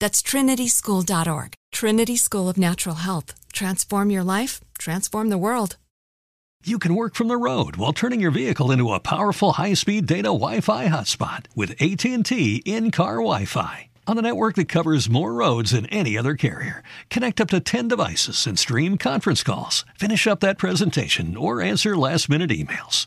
That's trinityschool.org. Trinity School of Natural Health. Transform your life, transform the world. You can work from the road while turning your vehicle into a powerful high-speed data Wi-Fi hotspot with AT&T in-car Wi-Fi. On a network that covers more roads than any other carrier, connect up to 10 devices and stream conference calls. Finish up that presentation or answer last-minute emails.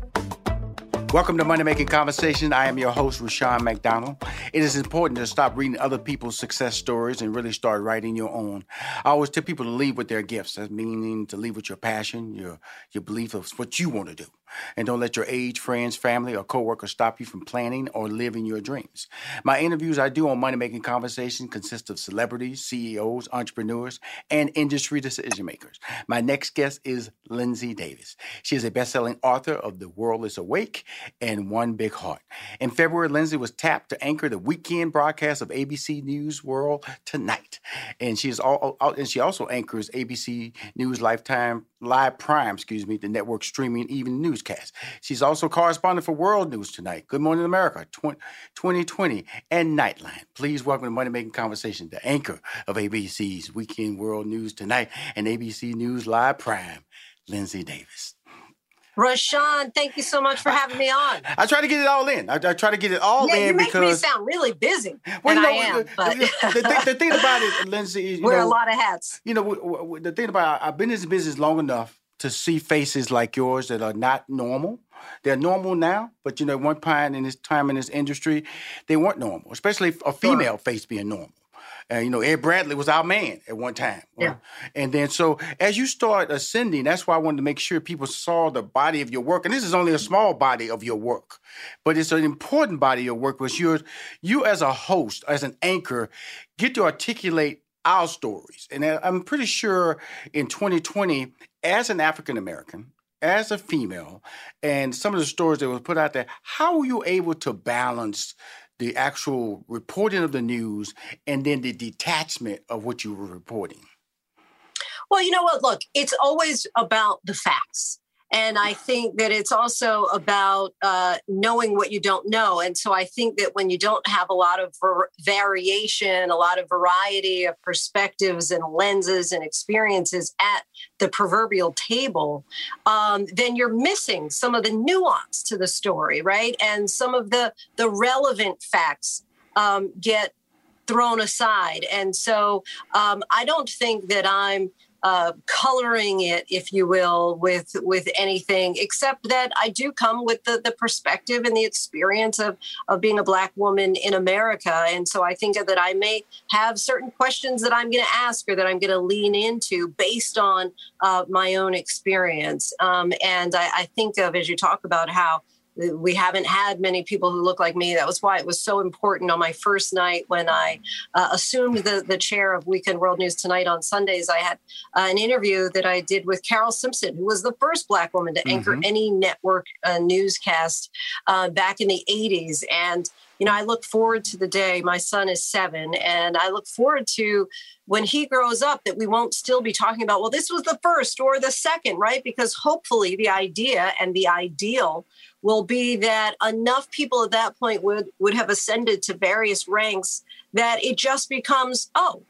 Welcome to Money Making Conversation. I am your host, Rushion McDonald. It is important to stop reading other people's success stories and really start writing your own. I always tell people to leave with their gifts. That meaning to leave with your passion, your your belief of what you want to do. And don't let your age, friends, family, or coworkers stop you from planning or living your dreams. My interviews I do on Money Making Conversation consist of celebrities, CEOs, entrepreneurs, and industry decision makers. My next guest is Linsey Davis. She is a best-selling author of The World is Awake and One Big Heart. In February, Linsey was tapped to anchor the weekend broadcast of ABC News World Tonight, and she is all, and she also anchors ABC News Lifetime Live Prime, excuse me, the network streaming even newscast. She's also correspondent for World News Tonight, Good Morning America 2020, and Nightline. Please welcome to Money Making Conversation, the anchor of ABC's Weekend World News Tonight and ABC News Live Prime, Linsey Davis. Rushion, thank you so much for having me on. I try to get it all in. I, I try to get it all yeah, in you make because me sound really busy. Well, and you I am, the, but the, the, the thing about it, Linsey, is you wear know, a lot of hats. You know, the thing about I've been in this business long enough to see faces like yours that are not normal. They're normal now, but you know, one point in this time in this industry, they weren't normal, especially a female face being normal. And you know, Ed Bradley was our man at one time. Yeah. And then so as you start ascending, that's why I wanted to make sure people saw the body of your work. And this is only a small body of your work, but it's an important body of your work because you're you as a host, as an anchor, get to articulate our stories. And uh, I'm pretty sure in 2020, as an African American, as a female, and some of the stories that were put out there, how were you able to balance the actual reporting of the news and then the detachment of what you were reporting? Well, you know what? Look, it's always about the facts. And I think that it's also about uh, knowing what you don't know. And so I think that when you don't have a lot of var- variation, a lot of variety of perspectives and lenses and experiences at the proverbial table, um, then you're missing some of the nuance to the story, right? And some of the the relevant facts um, get thrown aside. And so um, I don't think that I'm uh, coloring it, if you will, with with anything except that I do come with the the perspective and the experience of of being a black woman in America, and so I think that I may have certain questions that I'm going to ask or that I'm going to lean into based on uh, my own experience. Um, and I, I think of as you talk about how we haven't had many people who look like me. That was why it was so important on my first night when I uh, assumed the, the chair of Weekend World News Tonight on Sundays. I had uh, an interview that I did with Carole Simpson, who was the first Black woman to anchor mm-hmm. any network uh, newscast uh, back in the 80s. And you know, I look forward to the day my son is seven, and I look forward to when he grows up that we won't still be talking about, well, this was the first or the second, right? Because hopefully the idea and the ideal will be that enough people at that point would would have ascended to various ranks that it just becomes oh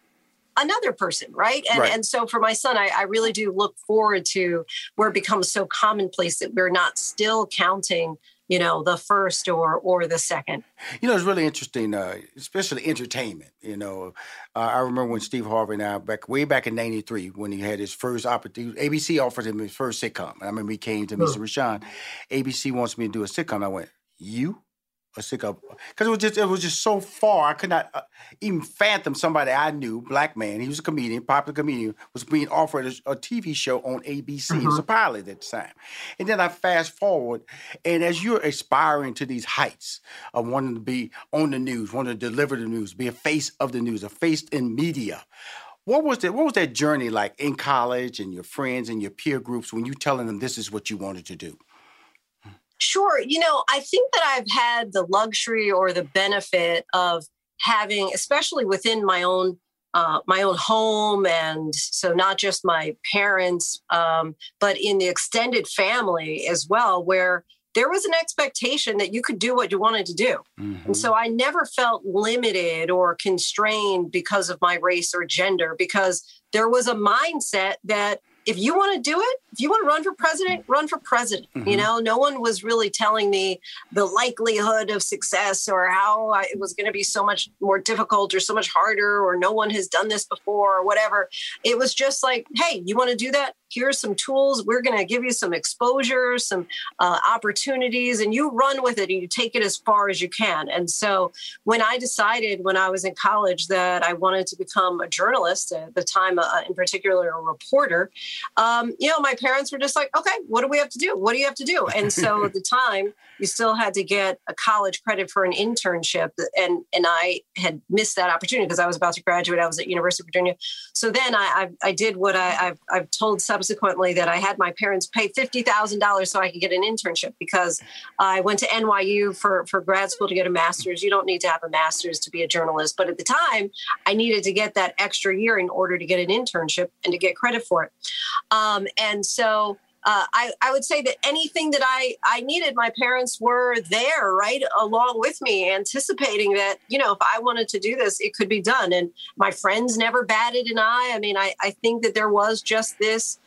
another person right and right. and so for my son I, I really do look forward to where it becomes so commonplace that we're not still counting you know the first or or the second. You know it's really interesting uh, especially entertainment you know. Uh, i remember when steve harvey and i back way back in 93 when he had his first opportunity abc offered him his first sitcom. I remember he came to me and said rushion abc wants me to do a sitcom. I went you a sick of because it was just it was just so far I could not uh, even fathom somebody I knew black man he was a comedian popular comedian was being offered a, a TV show on ABC mm-hmm. it was a pilot at the time and then I fast forward and as you're aspiring to these heights of wanting to be on the news wanting to deliver the news be a face of the news a face in media what was that what was that journey like in college and your friends and your peer groups when you telling them this is what you wanted to do Sure. You know, I think that I've had the luxury or the benefit of having, especially within my own uh, my own home, and so not just my parents, um, but in the extended family as well, where there was an expectation that you could do what you wanted to do. Mm-hmm. And so I never felt limited or constrained because of my race or gender, because there was a mindset that if you want to do it, if you want to run for president, run for president. Mm-hmm. You know, no one was really telling me the likelihood of success or how I, it was going to be so much more difficult or so much harder or no one has done this before or whatever. It was just like, hey, you want to do that? Here's some tools. We're going to give you some exposure, some uh, opportunities, and you run with it and you take it as far as you can. And so when I decided when I was in college that I wanted to become a journalist, at the time, uh, in particular, a reporter, um, you know, my parents were just like, okay, what do we have to do? What do you have to do? And so at the time, you still had to get a college credit for an internship. And, and I had missed that opportunity because I was about to graduate. I was at University of Virginia. So then I, I, I did what I, have I've told subsequently that I had my parents pay $50,000 so I could get an internship because I went to NYU for, for grad school to get a master's. You don't need to have a master's to be a journalist. But at the time, I needed to get that extra year in order to get an internship and to get credit for it. Um, and so uh, I, I would say that anything that I, I needed, my parents were there, right, along with me, anticipating that, you know, if I wanted to do this, it could be done. And my friends never batted an eye. I mean, I, I think that there was just this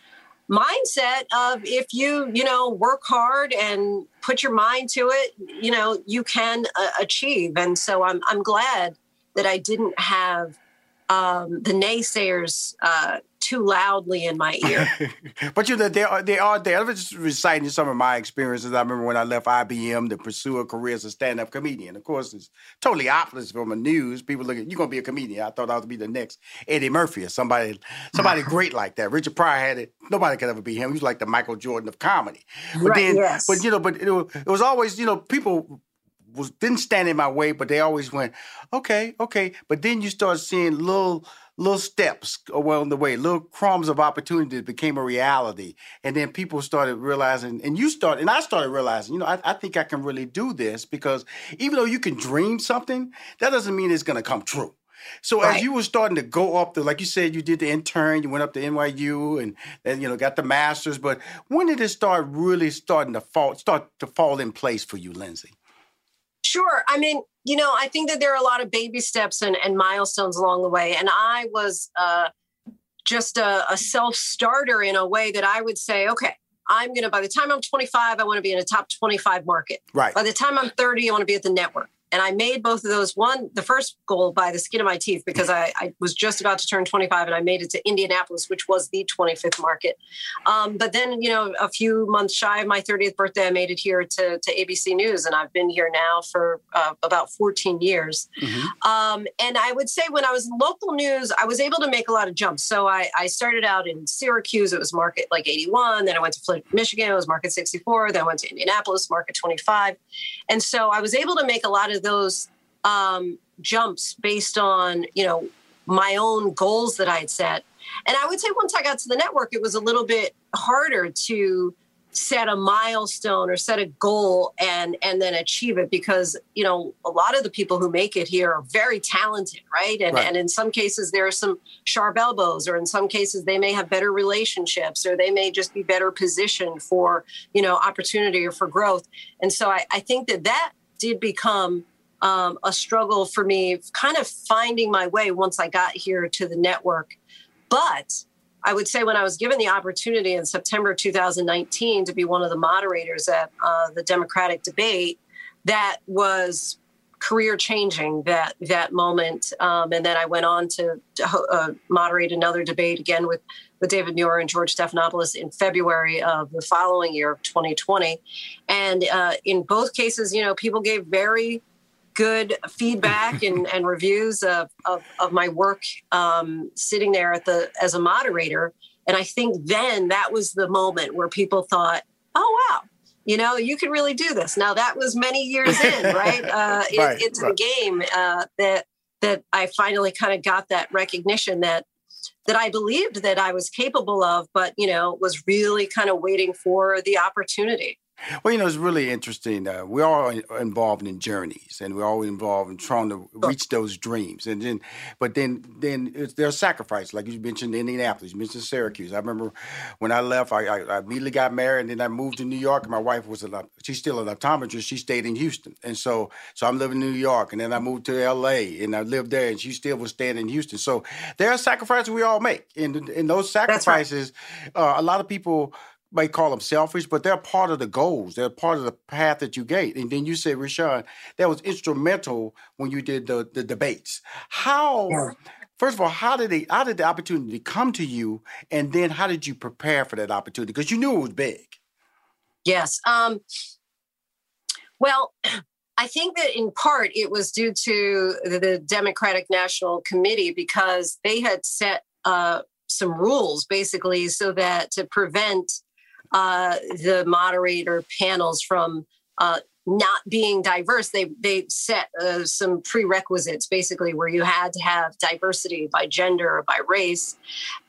mindset of if you, you know, work hard and put your mind to it, you know, you can uh, achieve. And so I'm, I'm glad that I didn't have um, the naysayers uh, too loudly in my ear. but you know, they are they are there. I was just reciting some of my experiences. I remember when I left IBM to pursue a career as a stand-up comedian. Of course, it's totally opposite from the news. People look at you gonna be a comedian. I thought I would be the next Eddie Murphy or somebody somebody great like that. Richard Pryor had it. Nobody could ever be him. He was like the Michael Jordan of comedy. But right, then, yes. but you know, but it was, it was always you know people was didn't stand in my way, but they always went, okay, okay. But then you start seeing little little steps along the way, little crumbs of opportunity became a reality. And then people started realizing, and you started, and I started realizing, you know, I, I think I can really do this because even though you can dream something, that doesn't mean it's going to come true. So right. as you were starting to go up the, like you said, you did the intern, you went up to NYU, and then you know got the masters. But when did it start really starting to fall, start to fall in place for you, Linsey? Sure. I mean, you know, I think that there are a lot of baby steps and, and milestones along the way. And I was uh, just a, a self starter in a way that I would say, okay, I'm going to, by the time I'm 25, I want to be in a top 25 market. Right. By the time I'm 30, I want to be at the network. And I made both of those. One, the first goal by the skin of my teeth, because I, I was just about to turn 25 and I made it to Indianapolis, which was the 25th market. Um, but then, you know, a few months shy of my 30th birthday, I made it here to, to ABC News. And I've been here now for uh, about 14 years. Mm-hmm. Um, and I would say when I was in local news, I was able to make a lot of jumps. So I, I started out in Syracuse, it was market like 81. Then I went to Flint, Michigan, it was market 64. Then I went to Indianapolis, market 25. And so I was able to make a lot of those um, jumps based on, you know, my own goals that I had set. And I would say once I got to the network, it was a little bit harder to set a milestone or set a goal and and then achieve it because you know a lot of the people who make it here are very talented right? And right. and in some cases there are some sharp elbows or in some cases they may have better relationships or they may just be better positioned for you know opportunity or for growth. And so i, I think that that did become um, a struggle for me kind of finding my way once i got here to the network. But I would say when I was given the opportunity in September 2019 to be one of the moderators at uh, the Democratic debate, that was career changing that that moment. Um, and then I went on to, to uh, moderate another debate again with with David Muir and George Stephanopoulos in February of the following year of 2020. And uh, in both cases, you know, people gave very good feedback and, and reviews of, of, of my work um, sitting there at the as a moderator. And I think then that was the moment where people thought, oh, wow, you know, you can really do this. Now, that was many years in, right? Uh, right into right. the game uh, that that I finally kind of got that recognition that that I believed that I was capable of, but, you know, was really kind of waiting for the opportunity. Well, you know, it's really interesting. Uh, we're all involved in journeys, and we're all involved in trying to reach those dreams. And then, but then, then there's sacrifices, like you mentioned Indianapolis, you mentioned Syracuse. I remember when I left, I, I, I, immediately got married, and then I moved to New York. And my wife was a, she's still an optometrist. She stayed in Houston, and so, so I'm living in New York, and then I moved to L.A. and I lived there, and she still was staying in Houston. So there are sacrifices we all make, and and those sacrifices, right. uh, a lot of people may call them selfish, but they're part of the goals. They're part of the path that you gave. And then you said, Rushion, that was instrumental when you did the, the debates. How, yeah. first of all, how did they, how did the opportunity come to you? And then how did you prepare for that opportunity? Because you knew it was big. Yes. Um, well, I think that in part it was due to the Democratic National Committee because they had set uh, some rules basically so that to prevent uh, the moderator panels from uh, not being diverse. They they set uh, some prerequisites basically where you had to have diversity by gender or by race,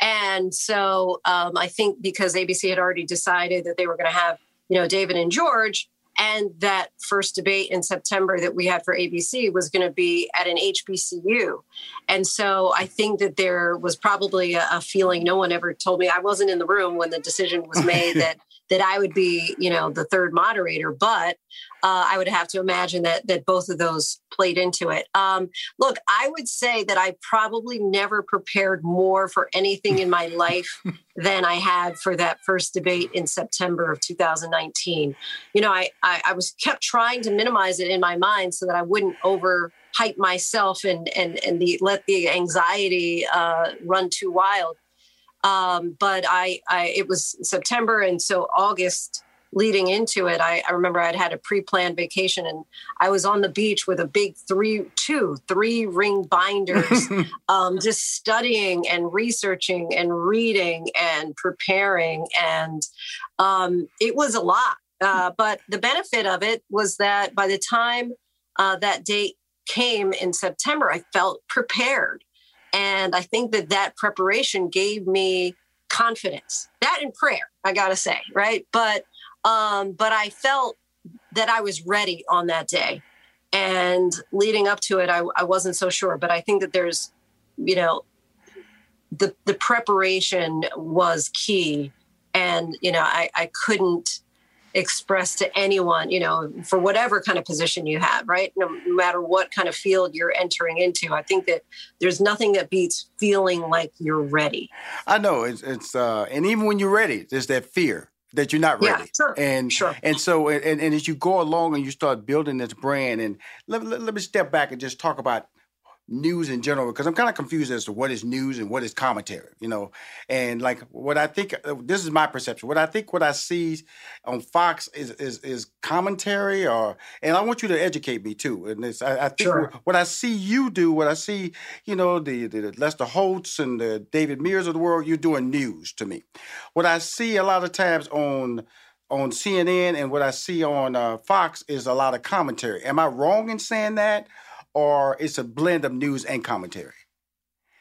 and so um, I think because ABC had already decided that they were going to have you know David and George, and that first debate in September that we had for ABC was going to be at an HBCU. And so I think that there was probably a, a, feeling no one ever told me I wasn't in the room when the decision was made that that I would be, you know, the third moderator, but uh, I would have to imagine that that both of those played into it. Um, look, I would say that I probably never prepared more for anything in my life than I had for that first debate in September of 2019. You know, I, I, I was kept trying to minimize it in my mind so that I wouldn't over hype myself and and and the let the anxiety uh, run too wild. Um, but I, I, it was September, and so August leading into it, I, I remember I'd had a pre-planned vacation, and I was on the beach with a big three, two, three ring binders, um, just studying and researching and reading and preparing, and um, it was a lot. Uh, but the benefit of it was that by the time uh, that date came in September, I felt prepared. And I think that that preparation gave me confidence. That in prayer, I got to say, right? But um, but I felt that I was ready on that day. And leading up to it, I, I wasn't so sure. But I think that there's, you know, the the preparation was key. And, you know, I, I couldn't express to anyone, you know, for whatever kind of position you have, right? No matter what kind of field you're entering into, I think that there's nothing that beats feeling like you're ready. I know it's, it's uh, and even when you're ready, there's that fear that you're not ready. Yeah, sure. And sure. and so and, and as you go along and you start building this brand, and let, let, let me step back and just talk about news in general because I'm kind of confused as to what is news and what is commentary, you know. And like what I think, uh, this is my perception. What I think, what I see on Fox is is, is commentary, or and I want you to educate me too. And it's, I, I think Sure. what I see you do, what I see, you know, the, the Lester Holts and the David Muirs of the world, you're doing news to me. What I see a lot of times on on CNN and what I see on uh, Fox is a lot of commentary. Am I wrong in saying that, or it's a blend of news and commentary?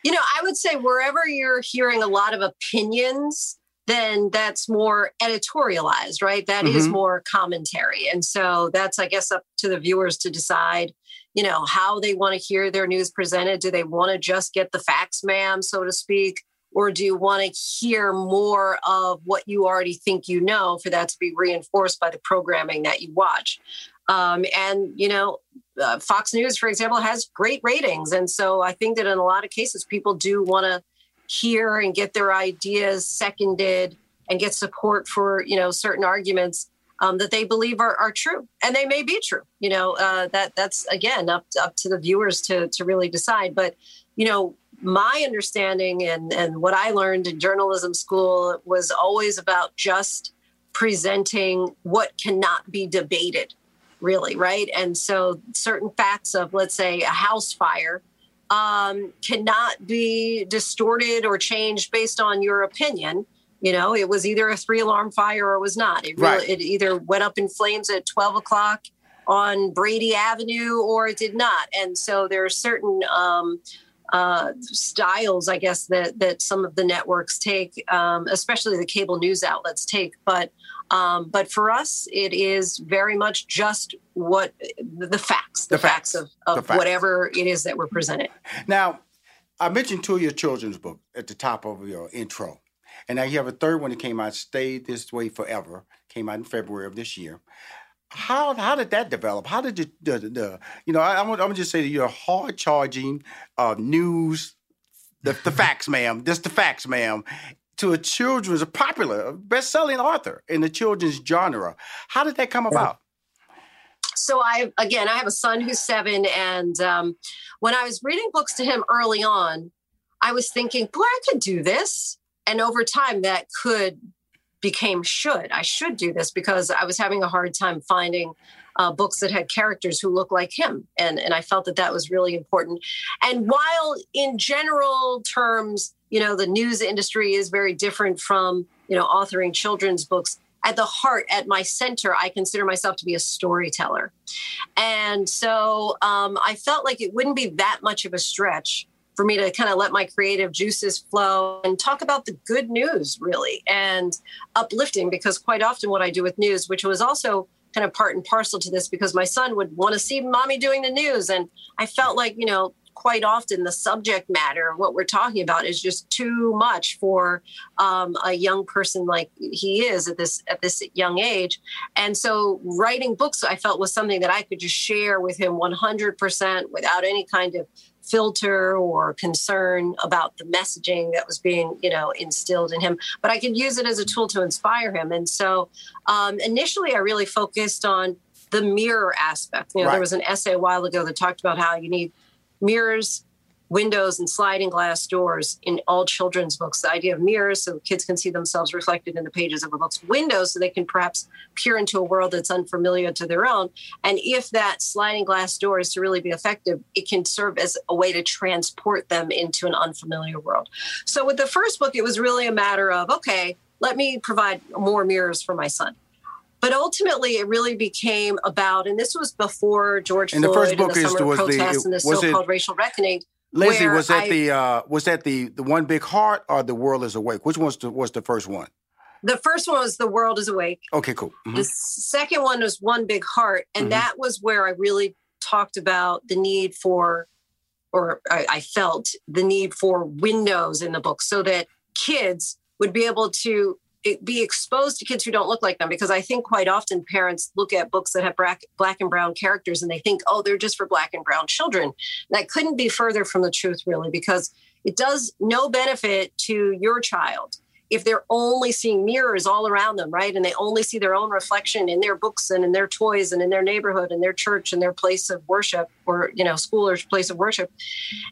You know, I would say wherever you're hearing a lot of opinions, then that's more editorialized, right? That is Mhm. more commentary. And so that's, I guess, up to the viewers to decide, you know, how they want to hear their news presented. Do they want to just get the facts, ma'am, so to speak? Or do you want to hear more of what you already think you know for that to be reinforced by the programming that you watch? Um, and, you know, uh, Fox News, for example, has great ratings. And so I think that in a lot of cases, people do want to hear and get their ideas seconded and get support for, you know, certain arguments um, that they believe are, are true. And they may be true. You know, uh, that that's, again, up, up to the viewers to, to really decide. But, you know, my understanding and, and what I learned in journalism school was always about just presenting what cannot be debated really, right? And so certain facts of, let's say, a house fire um, cannot be distorted or changed based on your opinion. You know, it was either a three alarm fire or it was not. It really, Right. it either went up in flames at 12 o'clock on Brady Avenue or it did not. And so there are certain um, uh, styles, I guess, that that some of the networks take, um, especially the cable news outlets take. But um, but for us, it is very much just what the facts, the, The facts. facts, of, of facts. whatever it is that we're presenting. Now, I mentioned two of your children's books at the top of your intro. And now you have a third one that came out, Stay This Way Forever, came out in February of this year. How how did that develop? How did you the, the, you know I, I'm, I'm gonna just say that you're hard charging uh, news, the, the facts, ma'am, just the facts, ma'am, to a children's a popular best selling author in the children's genre. How did that come about? so I again, I have a son who's seven, and um, when I was reading books to him early on, I was thinking, boy, I could do this, and over time, that could became should. I should do this because I was having a hard time finding uh, books that had characters who look like him, and and I felt that that was really important. And while in general terms, you know, the news industry is very different from you know authoring children's books at the heart, at my center, I consider myself to be a storyteller. And so um, I felt like it wouldn't be that much of a stretch for me to kind of let my creative juices flow and talk about the good news, really, and uplifting, because quite often what I do with news, which was also kind of part and parcel to this, because my son would want to see mommy doing the news. And I felt like, you know, quite often the subject matter of what we're talking about is just too much for um, a young person like he is at this at this young age. And so writing books i felt was something that i could just share with him 100% without any kind of filter or concern about the messaging that was being you know instilled in him. But i could use it as a tool to inspire him. And so um, initially i really focused on the mirror aspect. You know Right. there was an essay a while ago that talked about how you need mirrors windows and sliding glass doors in all children's books. The idea of mirrors so kids can see themselves reflected in the pages of a book's windows so they can perhaps peer into a world that's unfamiliar to their own. And if that sliding glass door is to really be effective, it can serve as a way to transport them into an unfamiliar world. So with the first book, it was really a matter of, okay, let me provide more mirrors for my son. But ultimately, it really became about, and this was before George And the Floyd first book and the is- summer was the- protests and the so-called racial reckoning. Where was that I- the uh, was that the the one big heart or the world is awake? Which one's the, was the first one? The first one was The World is Awake. Okay, cool. Mhm. The second one was One Big Heart. And Mhm. that was where I really talked about the need for, or I, I felt the need for windows in the book so that kids would be able to be exposed to kids who don't look like them. Because I think quite often parents look at books that have black, black and brown characters and they think, oh, they're just for black and brown children. That couldn't be further from the truth, really, because it does no benefit to your child if they're only seeing mirrors all around them, right? And they only see their own reflection in their books and in their toys and in their neighborhood and their church and their place of worship or, you know, school or place of worship.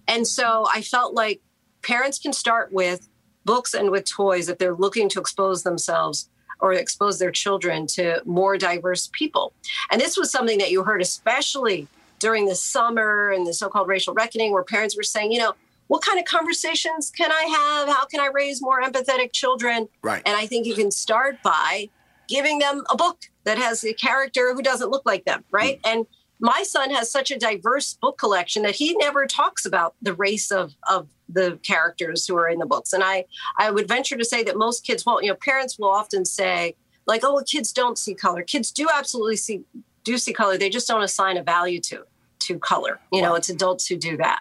And so I felt like parents can start with books and with toys if they're looking to expose themselves or expose their children to more diverse people. And this was something that you heard, especially during the summer and the so called racial reckoning, where parents were saying, you know, what kind of conversations can I have? How can I raise more empathetic children? Right. And I think you can start by giving them a book that has a character who doesn't look like them, right? Mm. And my son has such a diverse book collection that he never talks about the race of of the characters who are in the books. And I I would venture to say that most kids won't. You know, parents will often say like, "Oh, well, kids don't see color." Kids do absolutely see do see color. They just don't assign a value to to color. You know, it's adults who do that.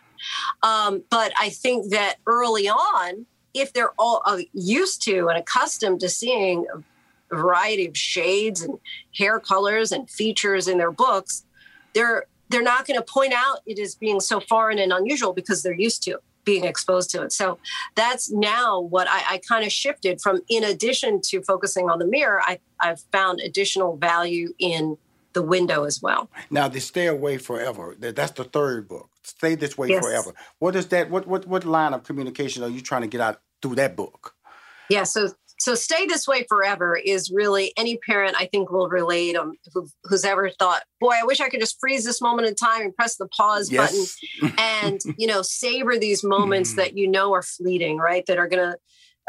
Um, but I think that early on, if they're all uh, used to and accustomed to seeing a variety of shades and hair colors and features in their books, they're they're not going to point out it as being so foreign and unusual because they're used to being exposed to it. So that's now what I, I kind of shifted from. In addition to focusing on the mirror, I, I've found additional value in the window as well. Now, the Stay Away Forever, that's the third book. Stay This Way yes. Forever. What is that? What, what, what line of communication are you trying to get out through that book? Yeah, so so stay this way forever is really any parent I think will relate um, who, who's ever thought, boy, I wish I could just freeze this moment in time and press the pause yes. button and you know savor these moments that you know are fleeting, right? That are going to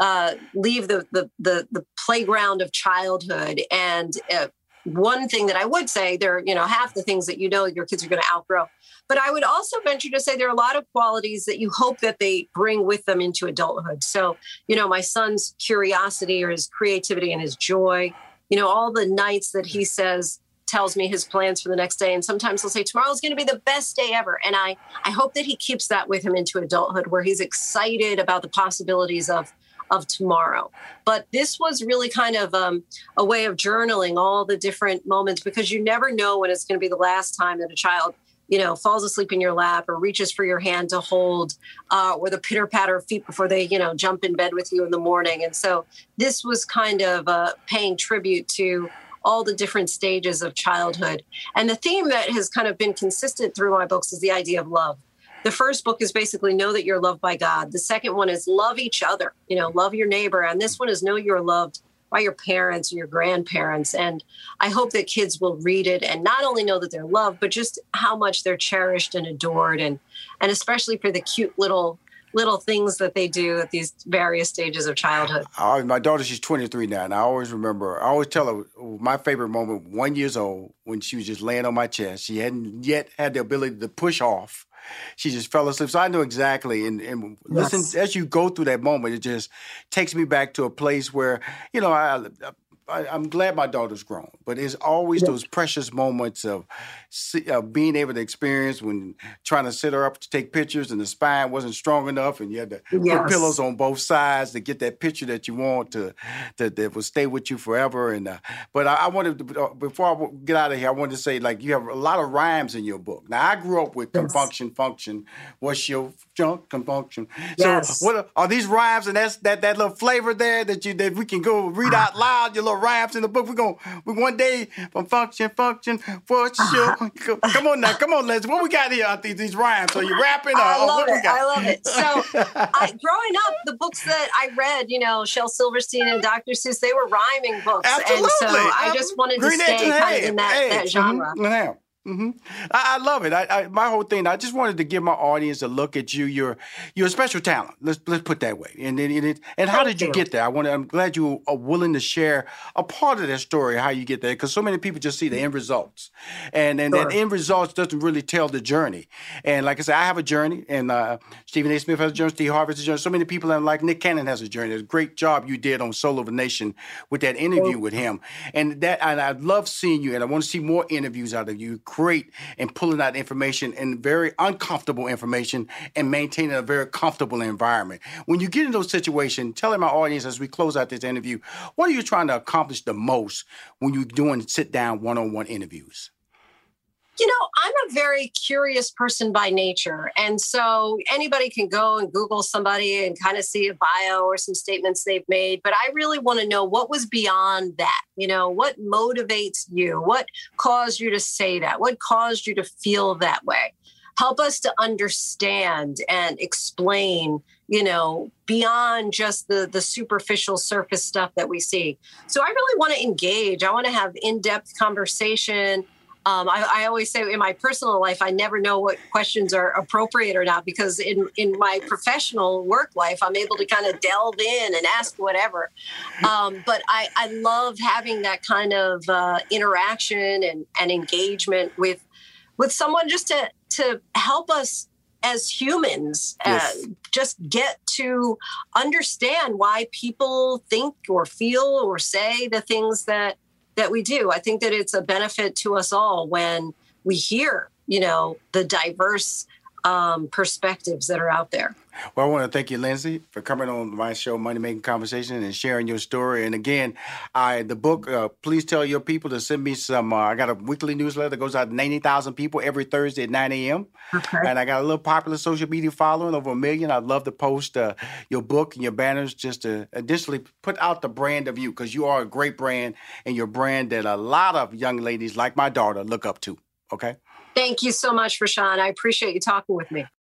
uh, leave the, the, the the playground of childhood and uh, one thing that I would say there, you know, half the things that you know your kids are going to outgrow. But I would also venture to say there are a lot of qualities that you hope that they bring with them into adulthood. So, you know, my son's curiosity or his creativity and his joy, you know, all the nights that he says, tells me his plans for the next day and sometimes he'll say tomorrow's going to be the best day ever and i i hope that he keeps that with him into adulthood where he's excited about the possibilities of of tomorrow. But this was really kind of um, a way of journaling all the different moments because you never know when it's going to be the last time that a child you know, falls asleep in your lap or reaches for your hand to hold, uh, or the pitter patter of feet before they, you know, jump in bed with you in the morning. And so this was kind of uh, paying tribute to all the different stages of childhood. And the theme that has kind of been consistent through my books is the idea of love the first book is basically know that you're loved by God. The second one is love each other, you know, love your neighbor. And this one is know you're loved by your parents or your grandparents. And I hope that kids will read it and not only know that they're loved, but just how much they're cherished and adored and and especially for the cute little little things that they do at these various stages of childhood. I, my daughter, she's 23 now, and I always remember, I always tell her my favorite moment, one years old, when she was just laying on my chest. She hadn't yet had the ability to push off she just fell asleep. So I know exactly. And, and yes. listen, as you go through that moment, it just takes me back to a place where, you know, I, I, am glad my daughter's grown, but it's always those precious moments of uh, being able to experience when trying to sit her up to take pictures and the spine wasn't strong enough, and you had to yes. put pillows on both sides to get that picture that you want to, to that will stay with you forever. And uh, but I, I, wanted to uh, before I get out of here, I wanted to say like you have a lot of rhymes in your book. Now I grew up with yes. confunction, function. What's your junk confunction? Yes. So what are, are these rhymes and that's that that little flavor there that you that we can go read out loud your little rhymes in the book. We're going we one day from function, function, for sure. Come on now, come on, Les. What we got here? These, these rhymes. Are you rapping? Or, I love it. I love it. So I, growing up, the books that I read, you know, Shel Silverstein and Dr. Seuss, they were rhyming books. Absolutely. And so I just wanted Green to stay kind of in that, that genre. Mm-hmm. Mm-hmm. I, I, love it. I, I, my whole thing. I just wanted to give my audience a look at you. You're you're a special talent. Let's let's put that way. And and, and, and how did you, get there? I want. I'm glad you are willing to share a part of that story. How you get there? Because so many people just see the end results, and and sure. that end results doesn't really tell the journey. And like I said, I have a journey, and uh, Stephen A. Smith has a journey. Steve Harvey has a journey. So many people, and like Nick Cannon has a journey. It's a great job you did on Soul of a Nation with that interview with him, and that and I love seeing you, and I want to see more interviews out of you. Great and pulling out information and very uncomfortable information and maintaining a very comfortable environment. When you get in those situations, telling my audience as we close out this interview, what are you trying to accomplish the most when you're doing sit down one on one interviews? You know, I'm a very curious person by nature. And so anybody can go and Google somebody and kind of see a bio or some statements they've made. But I really want to know what was beyond that. You know, what motivates you? What caused you to say that? What caused you to feel that way? Help us to understand and explain you know beyond just the the superficial surface stuff that we see so i really want to engage i want to have in-depth conversation um, I, I, always say in my personal life, I never know what questions are appropriate or not because in, in my professional work life, I'm able to kind of delve in and ask whatever. Um, but I, I love having that kind of uh, interaction and, and engagement with with someone just to to help us as humans uh, yes. just get to understand why people think or feel or say the things that that we do. I think that it's a benefit to us all when we hear, you know, the diverse um, perspectives that are out there. Well, I want to thank you, Linsey, for coming on my show, Money Making Conversation, and sharing your story. And again, I the book. Uh, please tell your people to send me some. Uh, I got a weekly newsletter that goes out to ninety thousand people every Thursday at nine a.m. Okay. And I got a little popular social media following, over a million. I'd love to post uh, your book and your banners just to additionally put out the brand of you because you are a great brand and your brand that a lot of young ladies like my daughter look up to. Okay. Thank you so much, Rushion. I appreciate you talking with me.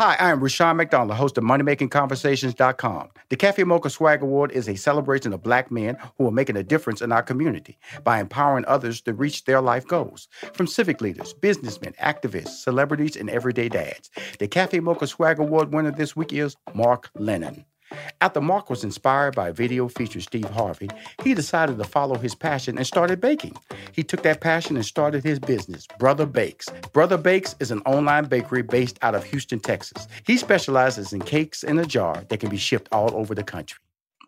Hi, I am Rushion McDonald, host of MoneyMakingConversations.com. The Cafe Mocha Swag Award is a celebration of black men who are making a difference in our community by empowering others to reach their life goals. From civic leaders, businessmen, activists, celebrities, and everyday dads. The Cafe Mocha Swag Award winner this week is Mark Lennon. After Mark was inspired by a video featuring Steve Harvey, he decided to follow his passion and started baking. He took that passion and started his business, Brother Bakes. Brother Bakes is an online bakery based out of Houston, Texas. He specializes in cakes in a jar that can be shipped all over the country.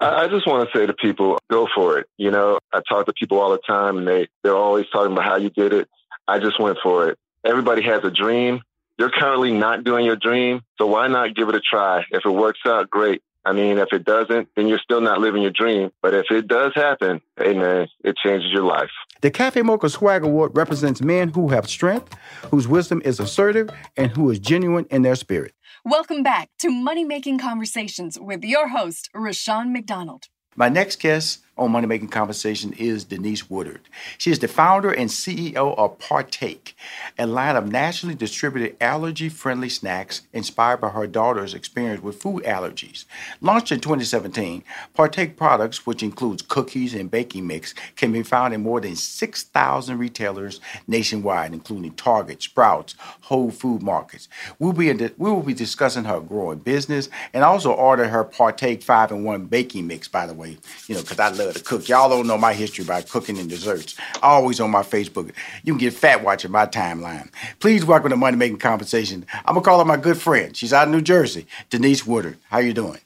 I just want to say to people, go for it. You know, I talk to people all the time and they, they're always talking about how you did it. I just went for it. Everybody has a dream. You're currently not doing your dream, so why not give it a try? If it works out, great. I mean, if it doesn't, then you're still not living your dream. But if it does happen, hey man, it changes your life. The Cafe Mocha Swag Award represents men who have strength, whose wisdom is assertive, and who is genuine in their spirit. Welcome back to Money Making Conversations with your host, Rushion McDonald. My next guest on Money Making Conversation is Denise Woodard. She is the founder and CEO of Partake, a line of nationally distributed allergy friendly snacks inspired by her daughter's experience with food allergies. Launched in 2017, Partake products, which includes cookies and baking mix, can be found in more than 6,000 retailers nationwide, including Target, Sprouts, Whole Food Markets. We'll be, we will be discussing her growing business and also order her Partake 5 in 1 baking mix, by the way, you know, because I love to cook. Y'all don't know my history about cooking and desserts. Always on my Facebook. You can get fat watching my timeline. Please welcome to Money Making Conversation. I'm going to call her my good friend. She's out of New Jersey, Denise Woodard. How you doing?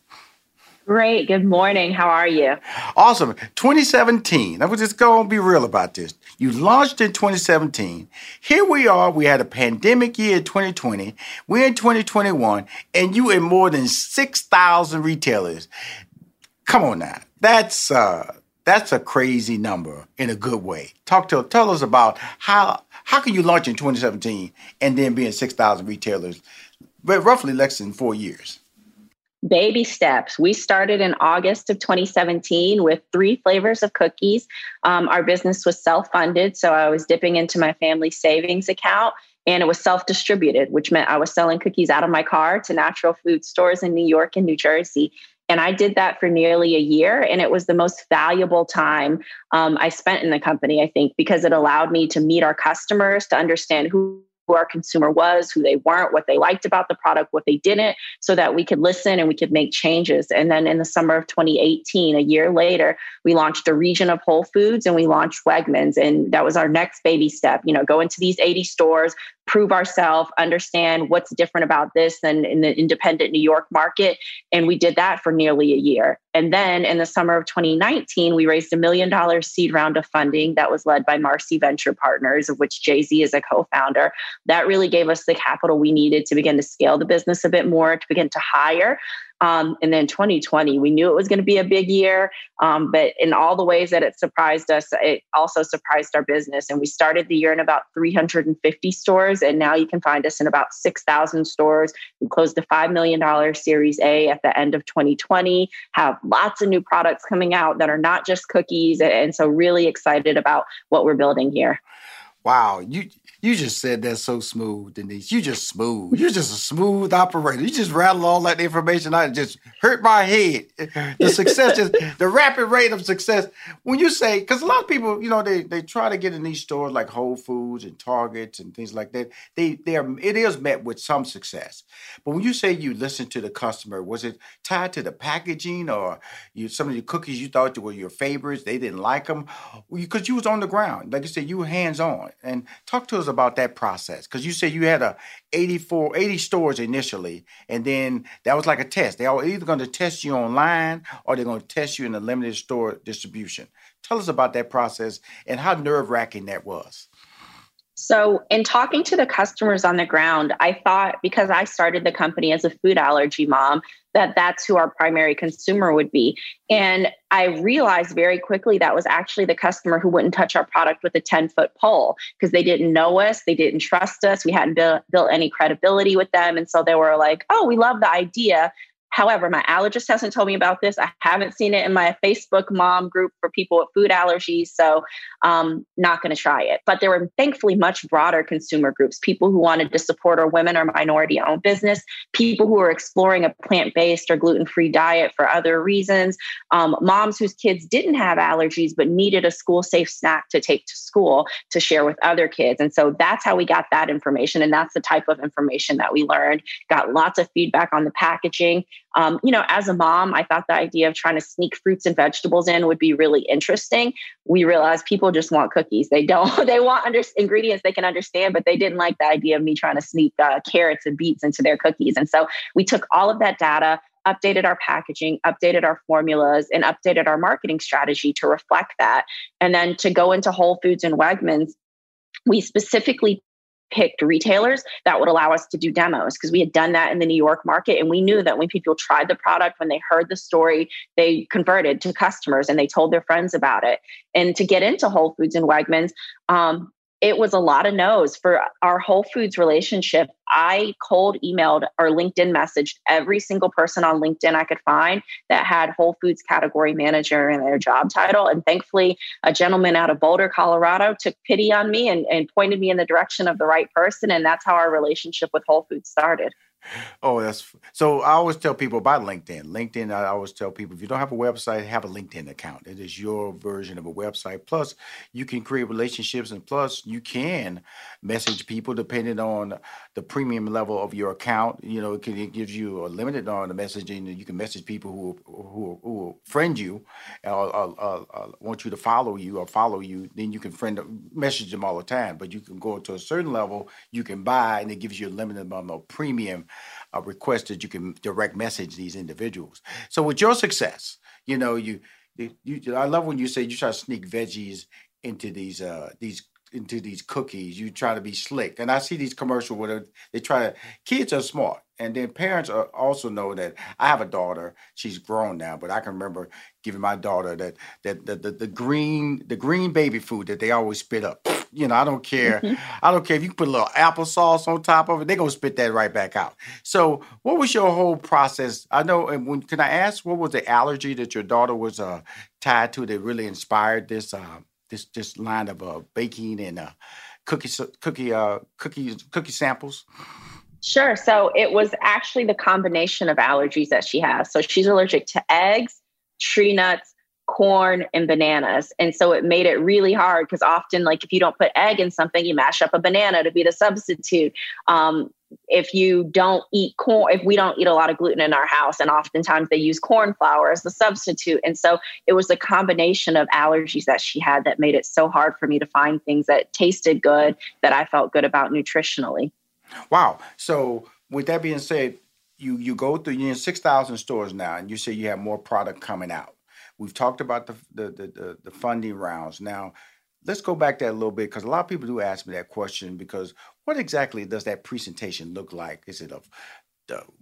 Great. Good morning. How are you? Awesome. 2017. I was just going to be real about this. You launched in 2017. Here we are. We had a pandemic year 2020. We're in 2021, and you in more than 6,000 retailers. Come on now. That's uh, that's a crazy number in a good way. Talk to tell us about how how can you launch in 2017 and then be in 6,000 retailers, but roughly less than four years baby steps. We started in August of 2017 with three flavors of cookies. Um, our business was self funded, so I was dipping into my family savings account. And it was self distributed, which meant I was selling cookies out of my car to natural food stores in New York and New Jersey. And I did that for nearly a year. And it was the most valuable time um, I spent in the company, I think, because it allowed me to meet our customers, to understand who who our consumer was, who they weren't, what they liked about the product, what they didn't, so that we could listen and we could make changes. And then in the summer of 2018, a year later, we launched a region of Whole Foods and we launched Wegmans. And that was our next baby step, you know, go into these 80 stores, prove ourselves, understand what's different about this than in the independent New York market. And we did that for nearly a year. And then in the summer of 2019, we raised a million dollar seed round of funding that was led by Marcy Venture Partners, of which Jay Z is a co founder. That really gave us the capital we needed to begin to scale the business a bit more, to begin to hire. Um, and then 2020, we knew it was going to be a big year, um, but in all the ways that it surprised us, it also surprised our business. And we started the year in about 350 stores, and now you can find us in about 6,000 stores. We closed the $5 million Series A at the end of 2020, have lots of new products coming out that are not just cookies. And so, really excited about what we're building here. Wow, you you just said that so smooth, Denise. You just smooth. You're just a smooth operator. You just rattle all that information out and just hurt my head. The success, just the rapid rate of success. When you say, because a lot of people, you know, they they try to get in these stores like Whole Foods and Targets and things like that. They they are it is met with some success. But when you say you listen to the customer, was it tied to the packaging or you some of the cookies you thought were your favorites? They didn't like them because you was on the ground. Like I said, you were hands on. And talk to us about that process because you said you had a 84 80 stores initially and then that was like a test. They are either going to test you online or they're going to test you in a limited store distribution. Tell us about that process and how nerve-wracking that was so, in talking to the customers on the ground, I thought because I started the company as a food allergy mom, that that's who our primary consumer would be. And I realized very quickly that was actually the customer who wouldn't touch our product with a 10 foot pole because they didn't know us, they didn't trust us, we hadn't built, built any credibility with them. And so they were like, oh, we love the idea, However, my allergist hasn't told me about this. I haven't seen it in my Facebook mom group for people with food allergies. So, um, not going to try it. But there were thankfully much broader consumer groups people who wanted to support our women or minority owned business, people who were exploring a plant based or gluten free diet for other reasons, um, moms whose kids didn't have allergies but needed a school safe snack to take to school to share with other kids. And so that's how we got that information. And that's the type of information that we learned. Got lots of feedback on the packaging um, you know, as a mom, I thought the idea of trying to sneak fruits and vegetables in would be really interesting. We realized people just want cookies. They don't, they want under- ingredients they can understand, but they didn't like the idea of me trying to sneak uh, carrots and beets into their cookies. And so we took all of that data, updated our packaging, updated our formulas, and updated our marketing strategy to reflect that. And then to go into Whole Foods and Wegmans, we specifically picked retailers that would allow us to do demos because we had done that in the New York market. And we knew that when people tried the product, when they heard the story, they converted to customers and they told their friends about it. And to get into Whole Foods and Wegmans, um, it was a lot of no's for our Whole Foods relationship. I cold emailed or LinkedIn messaged every single person on LinkedIn I could find that had Whole Foods category manager in their job title. And thankfully, a gentleman out of Boulder, Colorado took pity on me and, and pointed me in the direction of the right person. And that's how our relationship with Whole Foods started. Oh, that's so. I always tell people about LinkedIn. LinkedIn, I always tell people if you don't have a website, have a LinkedIn account. It is your version of a website. Plus, you can create relationships, and plus, you can message people depending on the premium level of your account. You know, it, can, it gives you a limited on the messaging. You can message people who who, who will friend you, or, or, or, want you to follow you or follow you. Then you can friend message them all the time. But you can go to a certain level, you can buy, and it gives you a limited amount of premium uh, request that you can direct message these individuals. So with your success, you know, you, you, I love when you say you try to sneak veggies into these uh, these into these cookies. You try to be slick, and I see these commercials where they try to. Kids are smart, and then parents are also know that I have a daughter. She's grown now, but I can remember giving my daughter that that the, the, the green the green baby food that they always spit up. You know, I don't care. Mm-hmm. I don't care if you put a little applesauce on top of it. They're gonna spit that right back out. So, what was your whole process? I know. And when can I ask what was the allergy that your daughter was uh, tied to that really inspired this uh, this this line of uh, baking and uh, cookie cookie uh, cookies cookie samples? Sure. So it was actually the combination of allergies that she has. So she's allergic to eggs, tree nuts, corn and bananas. And so it made it really hard because often, like if you don't put egg in something, you mash up a banana to be the substitute. Um, if you don't eat corn, if we don't eat a lot of gluten in our house, and oftentimes they use corn flour as the substitute. And so it was a combination of allergies that she had that made it so hard for me to find things that tasted good that I felt good about nutritionally. Wow. So with that being said, you you go through you're in six thousand stores now, and you say you have more product coming out. We've talked about the the the, the funding rounds. Now, let's go back that a little bit because a lot of people do ask me that question. Because what exactly does that presentation look like? Is it a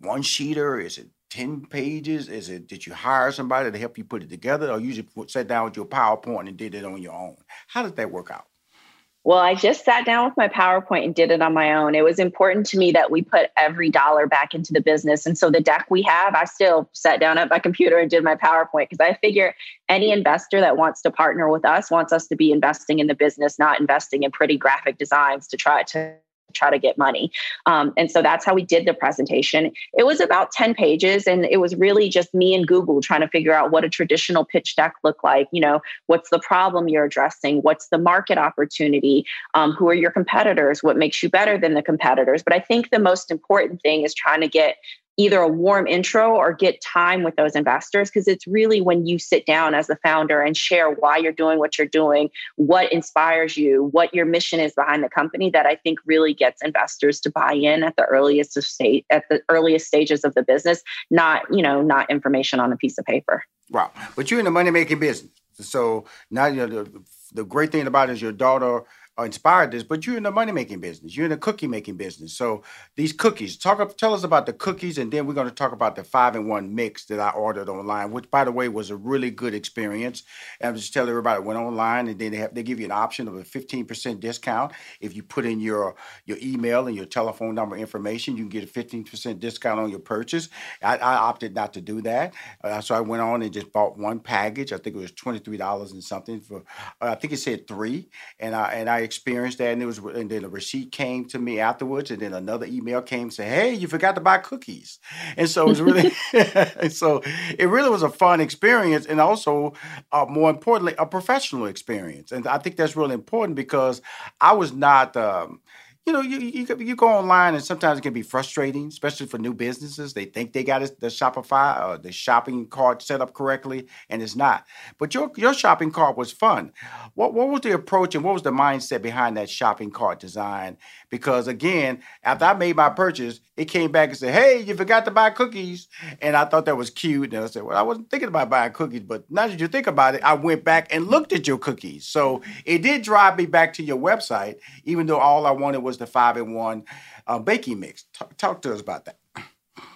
one sheeter? Is it 10 pages? Is it did you hire somebody to help you put it together or you just sat down with your PowerPoint and did it on your own? How did that work out? Well, I just sat down with my PowerPoint and did it on my own. It was important to me that we put every dollar back into the business. And so the deck we have, I still sat down at my computer and did my PowerPoint because I figure any investor that wants to partner with us wants us to be investing in the business, not investing in pretty graphic designs to try to try to get money. Um, and so that's how we did the presentation. It was about 10 pages and it was really just me and Google trying to figure out what a traditional pitch deck looked like. You know, what's the problem you're addressing? What's the market opportunity? Um, who are your competitors? What makes you better than the competitors? But I think the most important thing is trying to get either a warm intro or get time with those investors because it's really when you sit down as the founder and share why you're doing what you're doing, what inspires you, what your mission is behind the company that I think really gets investors to buy in at the earliest of state at the earliest stages of the business, not, you know, not information on a piece of paper. Wow. But you're in the money making business. So now you know the, the great thing about it is your daughter inspired this, but you're in the money making business. You're in the cookie making business. So these cookies, talk tell us about the cookies, and then we're going to talk about the five in one mix that I ordered online, which by the way was a really good experience. And I'm just telling everybody, went online, and then they have they give you an option of a 15% discount if you put in your your email and your telephone number information. You can get a 15% discount on your purchase. I, I opted not to do that, uh, so I went on and just bought one package. I think it was twenty three dollars and something for. Uh, I think it said three, and I and I experienced that, and it was, and then a receipt came to me afterwards, and then another email came say, "Hey, you forgot to buy cookies," and so it was really, so it really was a fun experience, and also, uh, more importantly, a professional experience, and I think that's really important because I was not. Um, you know, you, you you go online and sometimes it can be frustrating, especially for new businesses. They think they got the Shopify or the shopping cart set up correctly, and it's not. But your your shopping cart was fun. What what was the approach and what was the mindset behind that shopping cart design? because again, after I made my purchase, it came back and said, "Hey, you forgot to buy cookies," and I thought that was cute. And I said, "Well, I wasn't thinking about buying cookies, but now that you think about it, I went back and looked at your cookies. So it did drive me back to your website, even though all I wanted was the five in one uh, baking mix. T- talk to us about that."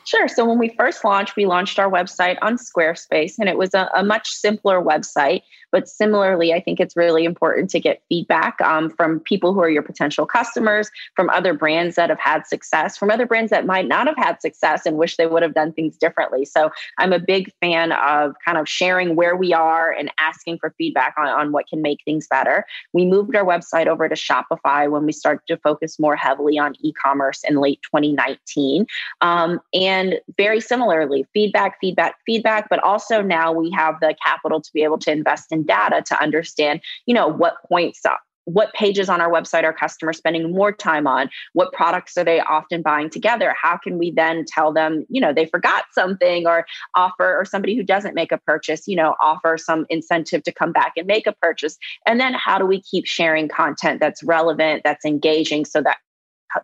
Sure. So when we first launched, we launched our website on Squarespace, and it was a, a much simpler website But similarly, I think it's really important to get feedback um, from people who are your potential customers, from other brands that have had success, from other brands that might not have had success and wish they would have done things differently. So I'm a big fan of kind of sharing where we are and asking for feedback on, on what can make things better. We moved our website over to Shopify when we started to focus more heavily on e commerce in late 2019. Um, and very similarly, feedback, feedback, feedback, but also now we have the capital to be able to invest in data to understand, you know, what points what pages on our website are customers spending more time on what products are they often buying together how can we then tell them you know they forgot something or offer or somebody who doesn't make a purchase you know offer some incentive to come back and make a purchase. And then how do we keep sharing content that's relevant that's engaging so that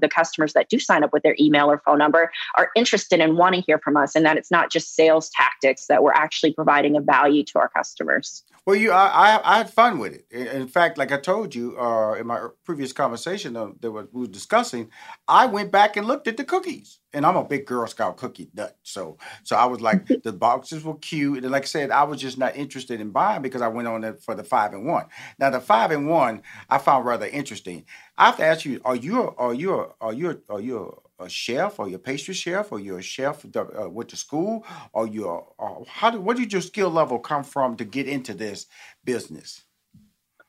the customers that do sign up with their email or phone number are interested in wanting to hear from us and that it's not just sales tactics that we're actually providing a value to our customers well you i i, I had fun with it in fact like i told you uh, in my previous conversation uh, that we were discussing i went back and looked at the cookies and I'm a big Girl Scout cookie nut. So so I was like, the boxes were cute. And like I said, I was just not interested in buying because I went on it for the five and one. Now the five and one I found rather interesting. I have to ask you: Are you a, are you a, are you a, are you a, chef? or your pastry chef? or you're a chef uh, went to school? or you a, uh, how do, where did your skill level come from to get into this business?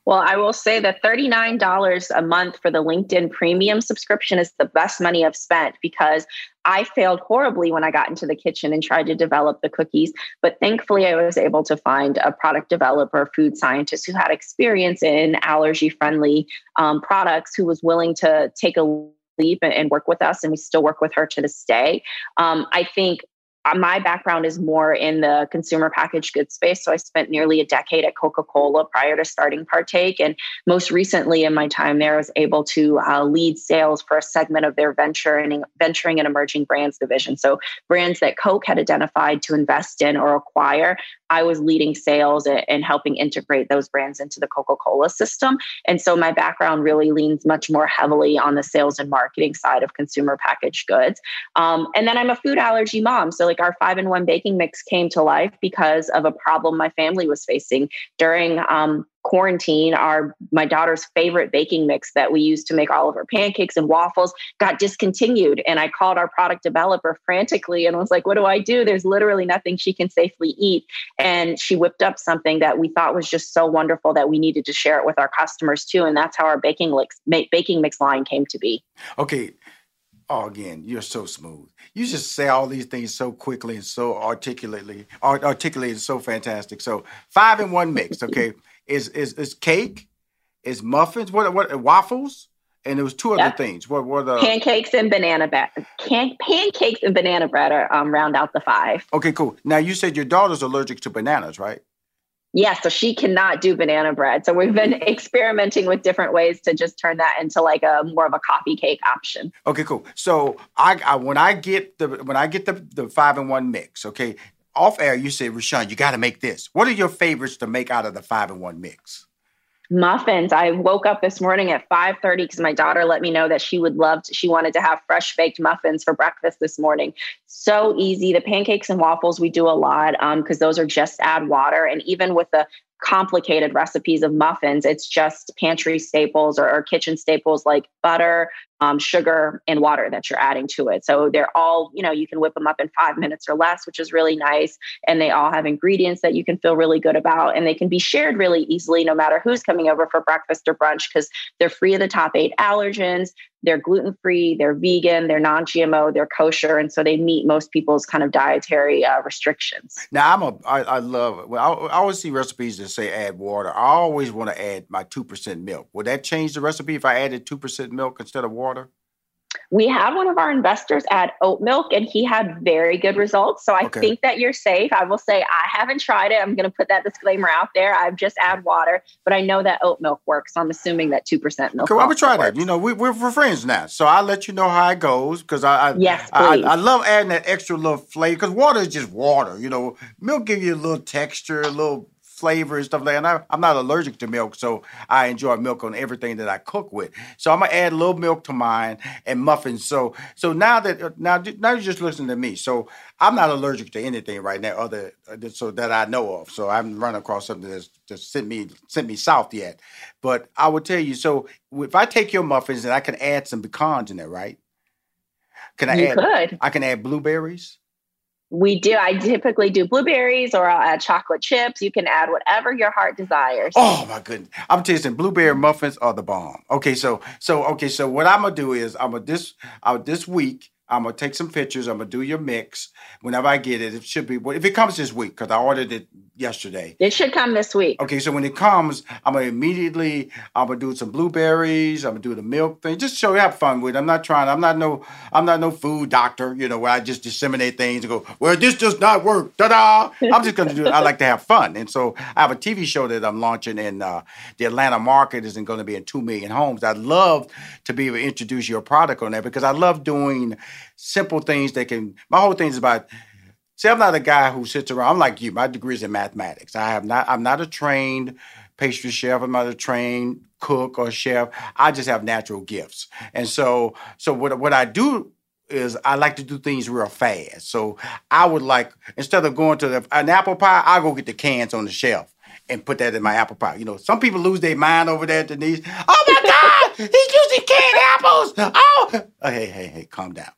Well, I will say that $39 a month for the LinkedIn premium subscription is the best money I've spent because I failed horribly when I got into the kitchen and tried to develop the cookies. But thankfully, I was able to find a product developer, food scientist who had experience in allergy friendly um, products who was willing to take a and, work with us. And we still work with her to this day. Um, I think uh, my background is more in the consumer packaged goods space. So I spent nearly a decade at Coca Cola prior to starting Partake. And most recently in my time there, I was able to uh, lead sales for a segment of their venture and venturing and emerging brands division. So brands that Coke had identified to invest in or acquire, I was leading sales and helping integrate those brands into the Coca Cola system. And so my background really leans much more heavily on the sales and marketing side of consumer packaged goods. Um, and then I'm a food allergy mom. So, like, our five in one baking mix came to life because of a problem my family was facing during um, quarantine our my daughter's favorite baking mix that we used to make all of her pancakes and waffles got discontinued and i called our product developer frantically and was like what do i do there's literally nothing she can safely eat and she whipped up something that we thought was just so wonderful that we needed to share it with our customers too and that's how our baking mix baking mix line came to be okay Oh, again, you're so smooth. You just say all these things so quickly and so articulately, articulated, so fantastic. So five in one mix, okay? is is is cake, is muffins, what what waffles, and there was two other things. What were the pancakes and banana bread? Can, pancakes and banana bread are um, round out the five. Okay, cool. Now you said your daughter's allergic to bananas, right? Yeah, so she cannot do banana bread. So we've been experimenting with different ways to just turn that into like a more of a coffee cake option. Okay, cool. So I, I when I get the when I get the the five in one mix, okay, off air, you said, Rushion, you got to make this. What are your favorites to make out of the five and one mix? Muffins. I woke up this morning at 5:30 because my daughter let me know that she would love to, she wanted to have fresh baked muffins for breakfast this morning. So easy. The pancakes and waffles we do a lot because um, those are just add water. And even with the complicated recipes of muffins. It's just pantry staples or, or kitchen staples like butter, um, sugar, and water that you're adding to it. So they're all, you know, you can whip them up in five minutes or less, which is really nice. And they all have ingredients that you can feel really good about. And they can be shared really easily no matter who's coming over for breakfast or brunch because they're free of the top eight allergens they're gluten free, they're vegan, they're non GMO, they're kosher, and so they meet most people's kind of dietary uh, restrictions. Now I'm a I, I love well I, I, always see recipes that say add water. I always want to add my two percent milk. Would that change the recipe if I added two percent milk instead of water? We had one of our investors add oat milk and he had very good results. So I okay. think that you're safe. I will say I haven't tried it. I'm going to put that disclaimer out there. I've just add water, but I know that oat milk works. So I'm assuming that 2% milk. Okay, I'm going to try works. that. You know, we, are we're friends now. So I'll let you know how it goes because I, I, yes, I, I, love adding that extra little flavor because water is just water. You know, milk give you a little texture, a little flavor and stuff like that. And I, I'm not allergic to milk, so I enjoy milk on everything that I cook with. So I'm gonna add a little milk to mine and muffins. So so now that uh, now now you're just listening to me. So I'm not allergic to anything right now, other uh, so that I know of. So I haven't run across something that's just sent me sent me south yet. But I will tell you. So if I take your muffins and I can add some pecans in there, right? Can I You add? could. I can add blueberries. We do. I typically do blueberries or I'll add chocolate chips. You can add whatever your heart desires. Oh my goodness! I'm tasting blueberry muffins are the bomb. Okay, so so okay, so what I'm gonna do is I'm gonna this uh, this week I'm gonna take some pictures. I'm gonna do your mix whenever I get it. It should be if it comes this week because I ordered it yesterday. It should come this week. Okay, so when it comes, I'm gonna immediately I'm gonna do some blueberries. I'm gonna do the milk thing. Just show you have fun with. it. I'm not trying. I'm not no. I'm not no food doctor. You know where I just disseminate things and go. Well, this does not work. Ta da! I'm just gonna do. I like to have fun, and so I have a TV show that I'm launching in uh, the Atlanta market. Isn't going to be in two million homes. I'd love to be able to introduce your product on there because I love doing simple things that can. My whole thing is about See, I'm not a guy who sits around. I'm like you. My degree is in mathematics. I have not. I'm not a trained pastry chef. I'm not a trained cook or chef. I just have natural gifts. And so, so what what I do is I like to do things real fast. So I would like instead of going to the, an apple pie, I go get the cans on the shelf and put that in my apple pie. You know, some people lose their mind over there, at Denise. Oh my God, he's using canned apples. Oh, oh hey, hey, hey, calm down.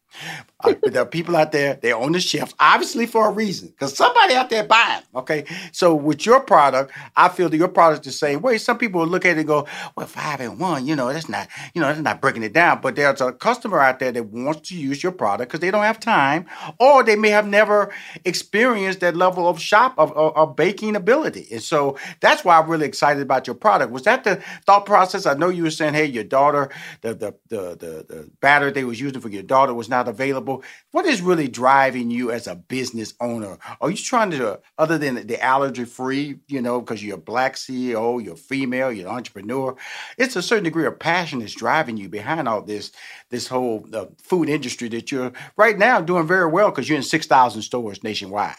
Uh, there are people out there, they own the shelf, obviously for a reason, because somebody out there buying. Okay. So with your product, I feel that your product is the same way. Some people will look at it and go, well, five and one, you know, that's not, you know, that's not breaking it down. But there's a customer out there that wants to use your product because they don't have time, or they may have never experienced that level of shop of, of, of baking ability. And so that's why I'm really excited about your product. Was that the thought process? I know you were saying, hey, your daughter, the the the the, the batter they was using for your daughter was not available. What is really driving you as a business owner? Are you trying to, other than the allergy free, you know, because you're a black CEO, you're female, you're an entrepreneur, it's a certain degree of passion that's driving you behind all this, this whole uh, food industry that you're right now doing very well because you're in 6,000 stores nationwide.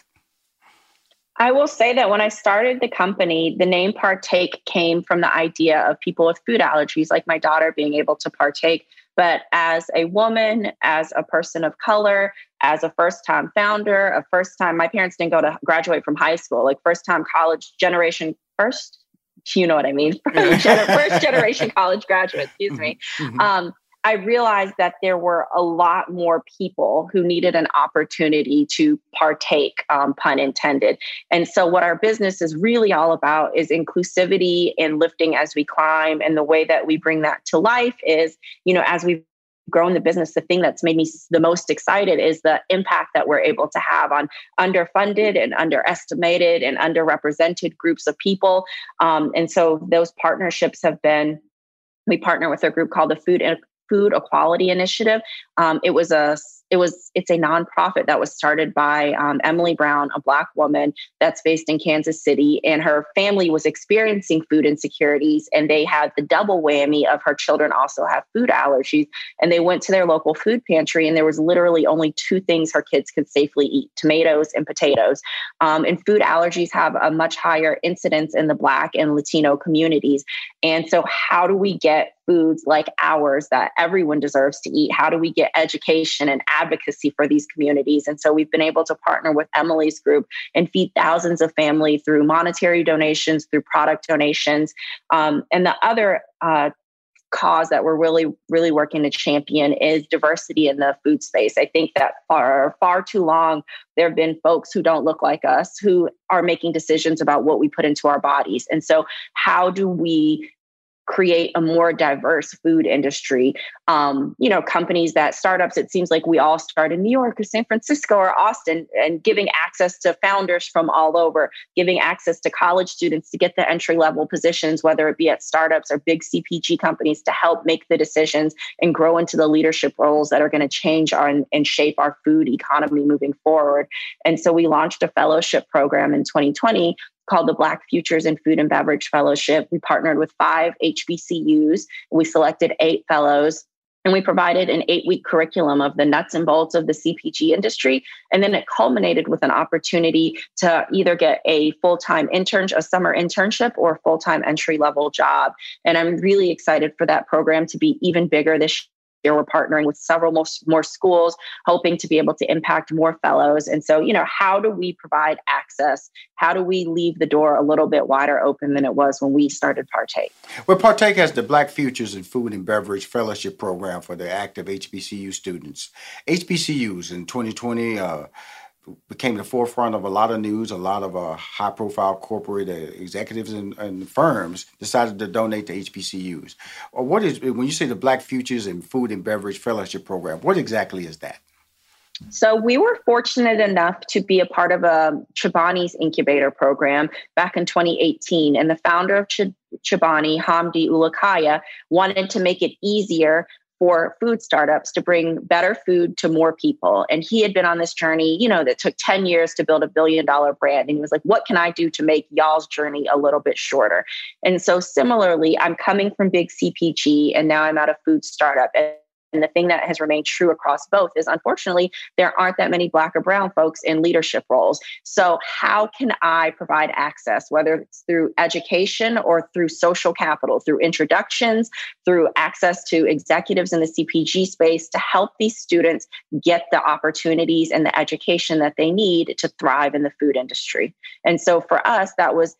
I will say that when I started the company, the name Partake came from the idea of people with food allergies, like my daughter being able to partake. But as a woman, as a person of color, as a first time founder, a first time, my parents didn't go to graduate from high school, like first time college generation, first, you know what I mean? first generation college graduate, excuse me. Mhm. Um, I realized that there were a lot more people who needed an opportunity to partake, um, pun intended. And so, what our business is really all about is inclusivity and lifting as we climb. And the way that we bring that to life is, you know, as we've grown the business, the thing that's made me the most excited is the impact that we're able to have on underfunded and underestimated and underrepresented groups of people. Um, and so, those partnerships have been we partner with a group called the Food Food Equality Initiative. Um, it was a it was it's a nonprofit that was started by um, Emily Brown, a Black woman that's based in Kansas City, and her family was experiencing food insecurities, and they had the double whammy of her children also have food allergies, and they went to their local food pantry, and there was literally only two things her kids could safely eat: tomatoes and potatoes. Um, and food allergies have a much higher incidence in the Black and Latino communities, and so how do we get foods like ours that everyone deserves to eat? How do we get education and for these communities? And so we've been able to partner with Emily's group and feed thousands of families through monetary donations, through product donations. Um, and the other uh, cause that we're really really working to champion is diversity in the food space i think that for far too long there have been folks who don't look like us who are making decisions about what we put into our bodies and so how do we create a more diverse food industry. Um, you know companies that startups it seems like we all start in new york or san francisco or austin and giving access to founders from all over giving access to college students to get the entry level positions whether it be at startups or big cpg companies to help make the decisions and grow into the leadership roles that are going to change our and shape our food economy moving forward. And so we launched a fellowship program in 2020 called the Black Futures in Food and Beverage Fellowship. We partnered with five HBCUs. We selected eight fellows and we provided an eight week curriculum of the nuts and bolts of the CPG industry. And then it culminated with an opportunity to either get a full time intern, a summer internship, or full time entry level job. And I'm really excited for that program to be even bigger this year. We're partnering with several more, more schools, hoping to be able to impact more fellows. And so, you know, how do we provide access? How do we leave the door a little bit wider open than it was when we started Partake? Well, Partake has the Black Futures in Food and Beverage Fellowship Program for the active HBCU students. HBCUs in 2020, uh, became the forefront of a lot of news. A lot of uh, high profile corporate uh, executives and, and, firms decided to donate to HBCUs. Uh, what is, when you say the Black Futures and Food and Beverage Fellowship Program, what exactly is that? So we were fortunate enough to be a part of a Chobani's incubator program back in 2018. And the founder of Ch- Chobani, Hamdi Ulukaya, wanted to make it easier for food startups to bring better food to more people. And he had been on this journey, you know, that took 10 years to build a billion dollar brand. And he was like, what can I do to make y'all's journey a little bit shorter? And so similarly, I'm coming from big CPG and now I'm at a food startup. And and the thing that has remained true across both is unfortunately, there aren't that many Black or Brown folks in leadership roles. So, how can I provide access, whether it's through education or through social capital, through introductions, through access to executives in the CPG space to help these students get the opportunities and the education that they need to thrive in the food industry? And so, for us, that was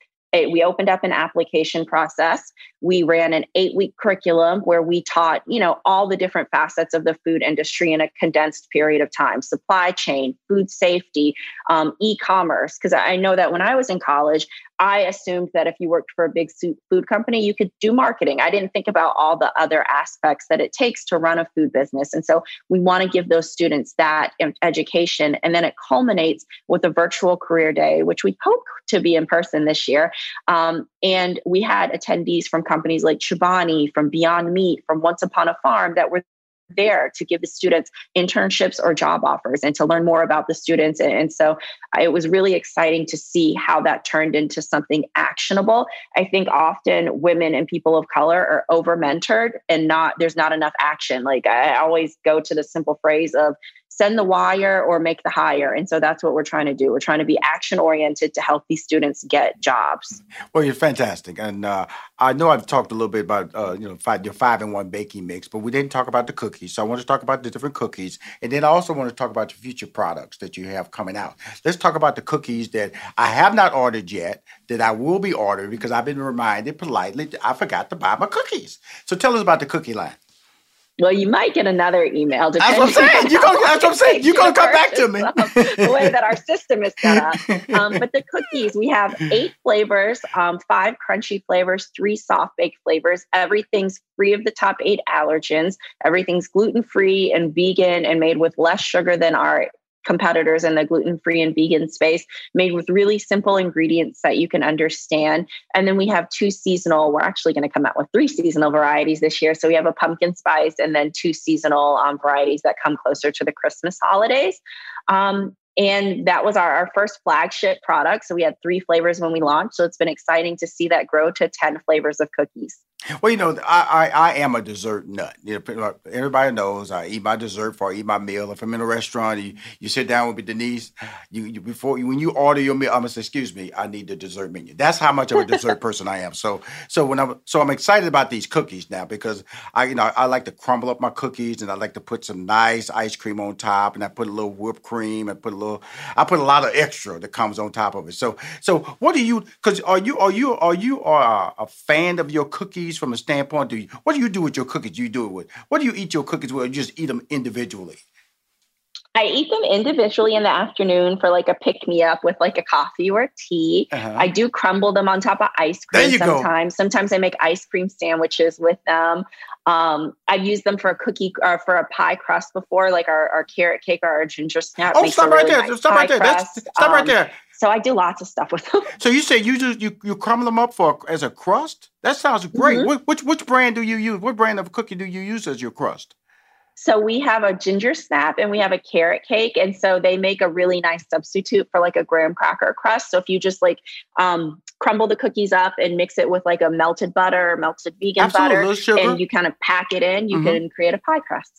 we opened up an application process. We ran an eight week curriculum where we taught you know all the different facets of the food industry in a condensed period of time. Supply chain food safety um, e-commerce. Because i know that when i was in college i assumed that if you worked for a big food company you could do marketing. I didn't think about all the other aspects that it takes to run a food business. And so we want to give those students that education. And then it culminates with a virtual career day which we hope to be in person this year um, and we had attendees from companies like Chobani, from Beyond Meat, from Once Upon a Farm that were there to give the students internships or job offers and to learn more about the students. And, so it was really exciting to see how that turned into something actionable. I think often women and people of color are over mentored and not, there's not enough action. Like I always go to the simple phrase of send the wire or make the hire. And so that's what we're trying to do. We're trying to be action oriented to help these students get jobs. Well, you're fantastic. And uh, I know I've talked a little bit about, uh, you know, five, your five in one baking mix, but we didn't talk about the cookies. So I want to talk about the different cookies. And then I also want to talk about the future products that you have coming out. Let's talk about the cookies that I have not ordered yet, that I will be ordering because I've been reminded politely that I forgot to buy my cookies. So tell us about the cookie line. Well, you might get another email. That's what I'm saying. You gonna, that's what I'm saying. You're going to come back to me. the way that our system is set up. Um, but the cookies, we have eight flavors, um, five crunchy flavors, three soft baked flavors. Everything's free of the top eight allergens. Everything's gluten free and vegan and made with less sugar than our competitors in the gluten free and vegan space, made with really simple ingredients that you can understand. And then we have two seasonal, we're actually going to come out with three seasonal varieties this year. So we have a pumpkin spice and then two seasonal um, varieties that come closer to the Christmas holidays. Um, and that was our, our first flagship product. So we had three flavors when we launched. So it's been exciting to see that grow to 10 flavors of cookies. Well, you know, I, I, I am a dessert nut. You know, everybody knows I eat my dessert before I eat my meal. If I'm in a restaurant, you, you sit down with me, Denise, you, you before when you order your meal, I'm gonna say, "Excuse me, I need the dessert menu." That's how much of a dessert person I am. So, so when I'm so I'm excited about these cookies now because I you know I like to crumble up my cookies and I like to put some nice ice cream on top and I put a little whipped cream and put a little I put a lot of extra that comes on top of it. So, so what do you? Because are you are you are you are a fan of your cookies? Cookies from a standpoint? Do you what do you do with your cookies? Do you do it with what do you eat your cookies with? Or you just eat them individually? I eat them individually in the afternoon for like a pick me up with like a coffee or a tea. Uh-huh. I do crumble them on top of ice cream sometimes. Go. Sometimes I make ice cream sandwiches with them. Um, I've used them for a cookie or uh, for a pie crust before, like our, our carrot cake or our ginger snap. Oh, stop right really there! Nice stop right there! That's, stop um, right there! So I do lots of stuff with them. So you say you just you you crumble them up for as a crust? That sounds great. Mm-hmm. Which, which brand do you use? What brand of cookie do you use as your crust? So we have a ginger snap and we have a carrot cake. And so they make a really nice substitute for like a graham cracker crust. So if you just like um, crumble the cookies up and mix it with like a melted butter, or melted vegan Absolutely, butter, and you kind of pack it in, you mm-hmm. can create a pie crust.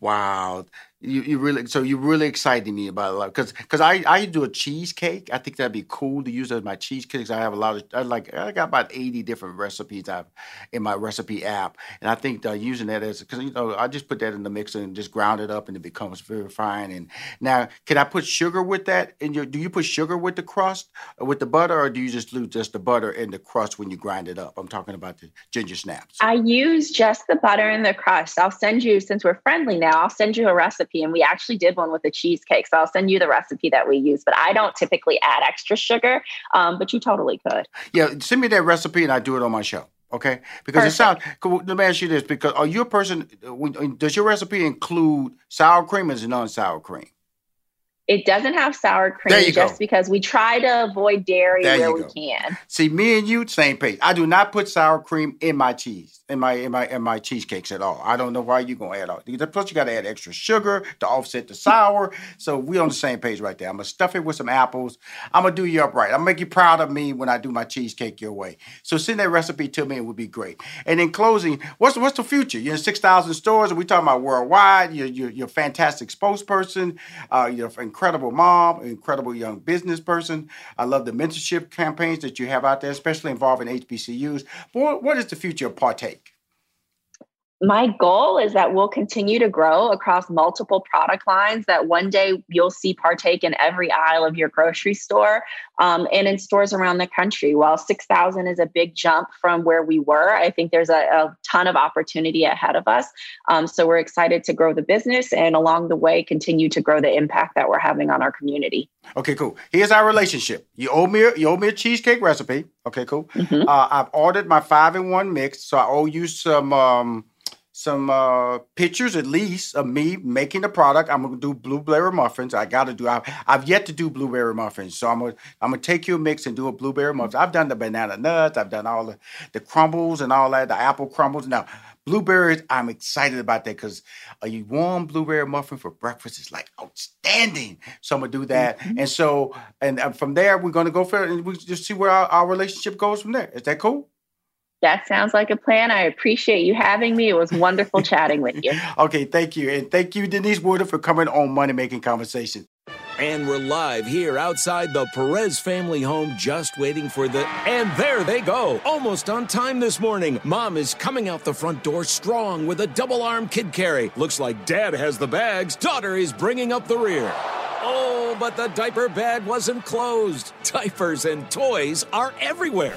Wow you, you really so you really excited me about a lot because because I I do a cheesecake. I think that'd be cool to use as my cheesecakes. I have a lot of I like I got about eighty different recipes I've in my recipe app, and I think uh, using that as because you know I just put that in the mixer and just ground it up and it becomes very fine. And now, can I put sugar with that? And do you put sugar with the crust or with the butter, or do you just lose just the butter and the crust when you grind it up? I'm talking about the ginger snaps. I use just the butter and the crust. I'll send you since we're friendly now. I'll send you a recipe recipe and we actually did one with a cheesecake. So I'll send you the recipe that we use, but I don't typically add extra sugar, um, but you totally could. Yeah, send me that recipe and I do it on my show. Okay, because Perfect. it sounds. Let me ask you this: Because are you a person? Does your recipe include sour cream? Or is it non sour cream? It doesn't have sour cream just go. because we try to avoid dairy there where we can. See, me and you, same page. I do not put sour cream in my cheese, in my in my in my cheesecakes at all. I don't know why you're gonna add all. These. Plus, you got to add extra sugar to offset the sour. so we on the same page right there. I'm gonna stuff it with some apples. I'm gonna do you up right. I'm gonna make you proud of me when I do my cheesecake your way. So send that recipe to me. It would be great. And in closing, what's what's the future? You're in six thousand stores, and we talking about worldwide. You're you're, you're a fantastic spokesperson. Uh, you're incredible incredible mom, incredible young business person. I love the mentorship campaigns that you have out there, especially involving HBCUs. But what is the future of Partake? My goal is that we'll continue to grow across multiple product lines that one day you'll see partake in every aisle of your grocery store um, and in stores around the country. While 6000 is a big jump from where we were i think there's a, a ton of opportunity ahead of us. Um, so we're excited to grow the business and along the way continue to grow the impact that we're having on our community. Okay cool. Here's our relationship. You owe me a, you owe me a cheesecake recipe. Okay cool. Mm-hmm. uh, i've ordered my five in one mix so i owe you some um, some uh, pictures at least of me making the product. I'm gonna do blueberry muffins. I gotta do. I've, I've yet to do blueberry muffins, so I'm gonna I'm gonna take your mix and do a blueberry muffin. I've done the banana nuts. I've done all the the crumbles and all that. The apple crumbles. Now blueberries, I'm excited about that because a warm blueberry muffin for breakfast is like outstanding. So I'm gonna do that, mm-hmm. and so and uh, from there we're gonna go for it, and we just see where our, our relationship goes from there. Is that cool? That sounds like a plan. I appreciate you having me. It was wonderful chatting with you. Okay, thank you. And thank you, Denise Woodard, for coming on Money Making Conversation. And we're live here outside the Perez family home, just waiting for the. And there they go, almost on time this morning. Mom is coming out the front door strong with a double arm kid carry. Looks like dad has the bags, daughter is bringing up the rear. Oh, but the diaper bag wasn't closed. Diapers and toys are everywhere.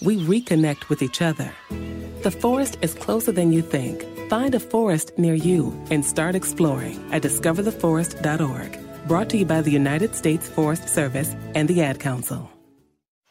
we reconnect with each other. The forest is closer than you think. Find a forest near you and start exploring at discovertheforest.org. Brought to you by the United States Forest Service and the Ad Council.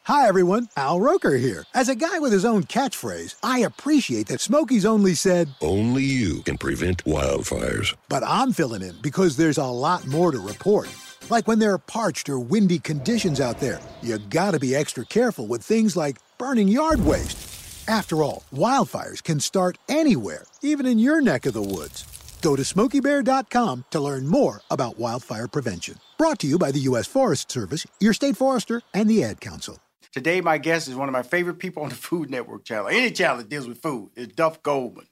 Hi, everyone. Al Roker here. As a guy with his own catchphrase, I appreciate that Smokey's only said, Only you can prevent wildfires. But I'm filling in because there's a lot more to report. Like when there are parched or windy conditions out there, you gotta be extra careful with things like burning yard waste. After all, wildfires can start anywhere, even in your neck of the woods. Go to smokeybear.com to learn more about wildfire prevention. Brought to you by the U.S. Forest Service, your state forester, and the Ad Council. Today, my guest is one of my favorite people on the Food Network channel. Any channel that deals with food is Duff Goldman.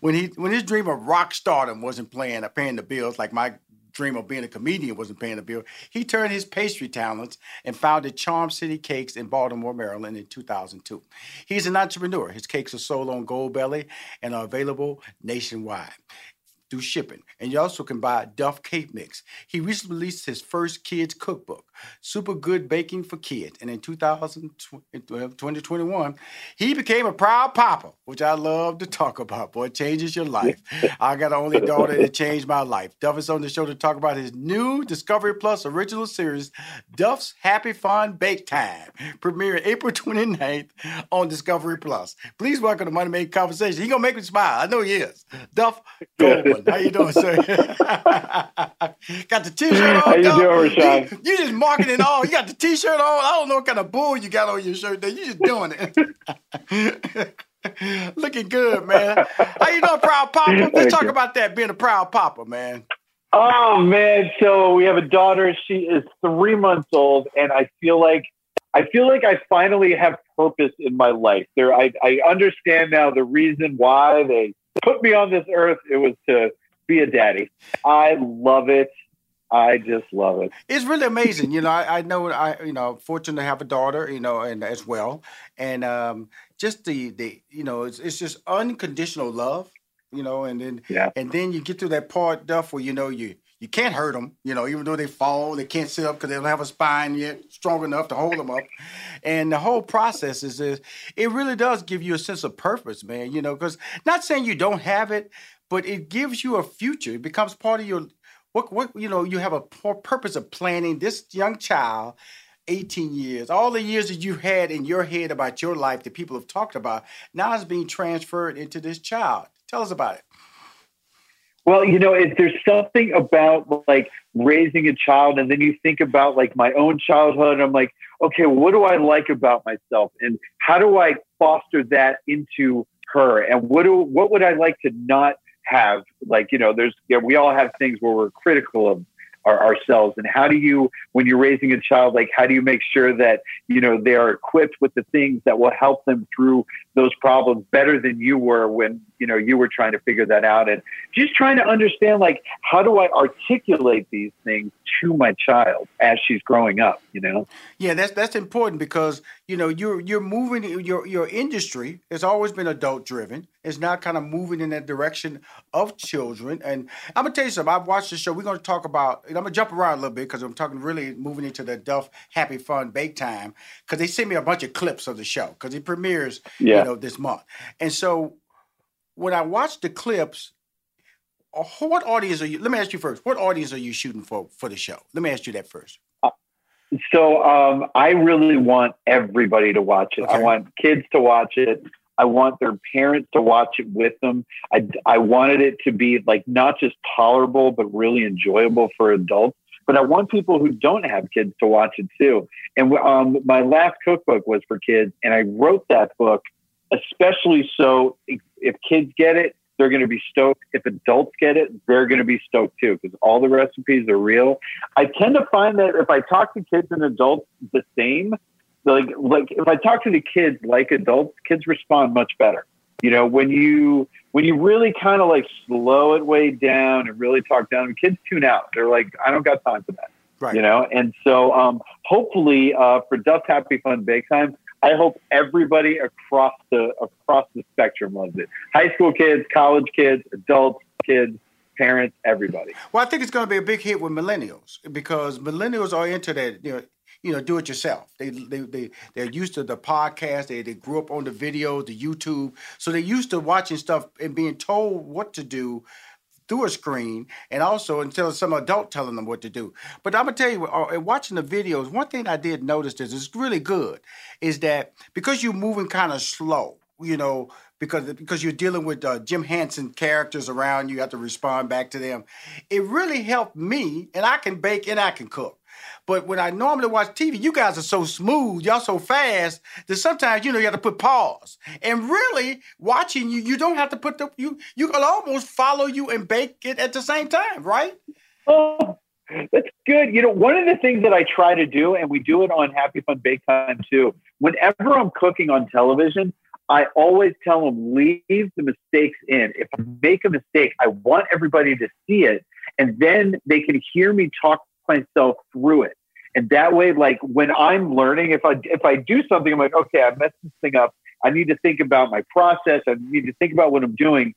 When he when his dream of rock stardom wasn't playing, paying the bills like my dream of being a comedian wasn't paying the bill. He turned his pastry talents and founded Charm City Cakes in Baltimore, Maryland in 2002. He's an entrepreneur. His cakes are sold on Goldbelly and are available nationwide through shipping. And you also can buy Duff Cake Mix. He recently released his first kids cookbook, Super Good Baking for Kids. And in 2021, uh, he became a proud papa, which I love to talk about. Boy, it changes your life. I got an only daughter that changed my life. Duff is on the show to talk about his new Discovery Plus original series, Duff's Happy Fun Bake Time, premiering April 29th on Discovery Plus. Please welcome to Money Making Conversation. He gonna make me smile. I know he is. Duff Goldman. How you doing, sir? got the t-shirt on. How you dog. doing, Rushion? You, you just marketing all. You got the t-shirt on. I don't know what kind of bull you got on your shirt there. You just doing it. Looking good, man. How you doing, proud papa? Let's Thank talk you. about that being a proud papa, man. Oh man, so we have a daughter. She is three months old, and I feel like I feel like I finally have purpose in my life. There, I, I understand now the reason why they put me on this earth. It was to be a daddy. I love it. I just love it. It's really amazing. You know, I, I know I you know fortunate to have a daughter. You know, and as well, and um, just the the you know it's it's just unconditional love. You know, and then Yeah. and then you get to that part, Duff, where you know you you can't hurt them. You know, even though they fall, they can't sit up because they don't have a spine yet strong enough to hold them up. And the whole process is, is it really does give you a sense of purpose, man. You know, because not saying you don't have it, but it gives you a future. It becomes part of your what what you know. You have a purpose of planning this young child. 18 years, all the years that you had in your head about your life that people have talked about, now is being transferred into this child. Tell us about it. Well, you know, if there's something about like raising a child, and then you think about like my own childhood, I'm like, okay, what do I like about myself, and how do I foster that into her, and what do what would I like to not have? Like, you know, there's yeah, we all have things where we're critical of our, ourselves, and how do you, when you're raising a child, like how do you make sure that you know they are equipped with the things that will help them through those problems better than you were when you know you were trying to figure that out? And just trying to understand like how do i articulate these things to my child as she's growing up you know Yeah, that's that's important because you know you're you're moving your your industry has always been adult driven. It's now kind of moving in that direction of children. And I'm gonna tell you something. I've watched the show. We're gonna talk about. And I'm gonna jump around a little bit because I'm talking really moving into the Duff Happy Fun Bake Time because they sent me a bunch of clips of the show because it premieres Yeah. you know this month. And so when I watched the clips. Uh, What audience are you? Let me ask you first. What audience are you shooting for for the show? Let me ask you that first. so um, i really want everybody to watch it i want kids to watch it i want their parents to watch it with them i, I wanted it to be like not just tolerable but really enjoyable for adults but I want people who don't have kids to watch it too. And um, my last cookbook was for kids, and I wrote that book especially so if, if kids get it, they're going to be stoked. If adults get it, they're going to be stoked too because all the recipes are real. I tend to find that if I talk to kids and adults the same, like like if I talk to the kids like adults, kids respond much better. You know, when you when you really kind of like slow it way down and really talk down, kids tune out. They're like, I don't got time for that. Right. You know, and so um, hopefully uh, for Duff Happy Fun Bake Time, I hope everybody across the across the spectrum loves it. High school kids, college kids, adults, kids, parents, everybody. Well, I think it's going to be a big hit with millennials because millennials are into that, you know, you know, do it yourself. They they they they're used to the podcast. They they grew up on the videos, the YouTube, so they're used to watching stuff and being told what to do through a screen, and also until some adult telling them what to do. But I'm gonna tell you, uh, watching the videos, one thing I did notice is it's really good, is that because you're moving kind of slow, you know, because because you're dealing with uh, Jim Henson characters around you, you have to respond back to them. It really helped me, and I can bake and I can cook. But when I normally watch TV, you guys are so smooth, y'all so fast that sometimes you know you have to put pause. And really, watching you, you don't have to put the you you can almost follow you and bake it at the same time, right? Oh, that's good. You know, one of the things that I try to do, and we do it on Happy Fun Bake Time too, whenever I'm cooking on television, I always tell them, leave the mistakes in. If I make a mistake, I want everybody to see it. and then they can hear me talk myself through it. And that way, like when I'm learning, if I if I do something, I'm like, okay, I messed this thing up. I need to think about my process. I need to think about what I'm doing.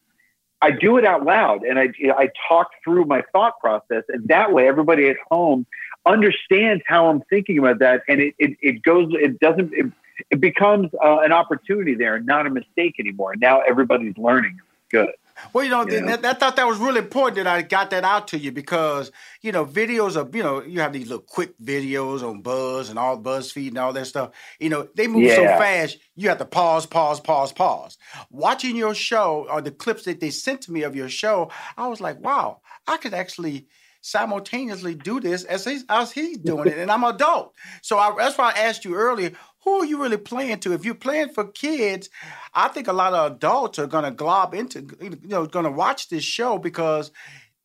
I do it out loud and I, I talk through my thought process. And that way, everybody at home understands how I'm thinking about that. And it, it, it goes, it doesn't, it, it becomes uh, an opportunity there not a mistake anymore. Now everybody's learning. Good. Well, you know, you know? I thought that was really important that I got that out to you because, you know, videos of, you know, you have these little quick videos on Buzz and all BuzzFeed and all that stuff. You know, they move yeah. so fast, you have to pause, pause, pause, pause. Watching your show or the clips that they sent to me of your show, I was like, wow, I could actually simultaneously do this as he's, as he's doing it, and I'm adult. So I, that's why I asked you earlier, who are you really playing to? If you're playing for kids, I think a lot of adults are going to glob into, you know, going to watch this show because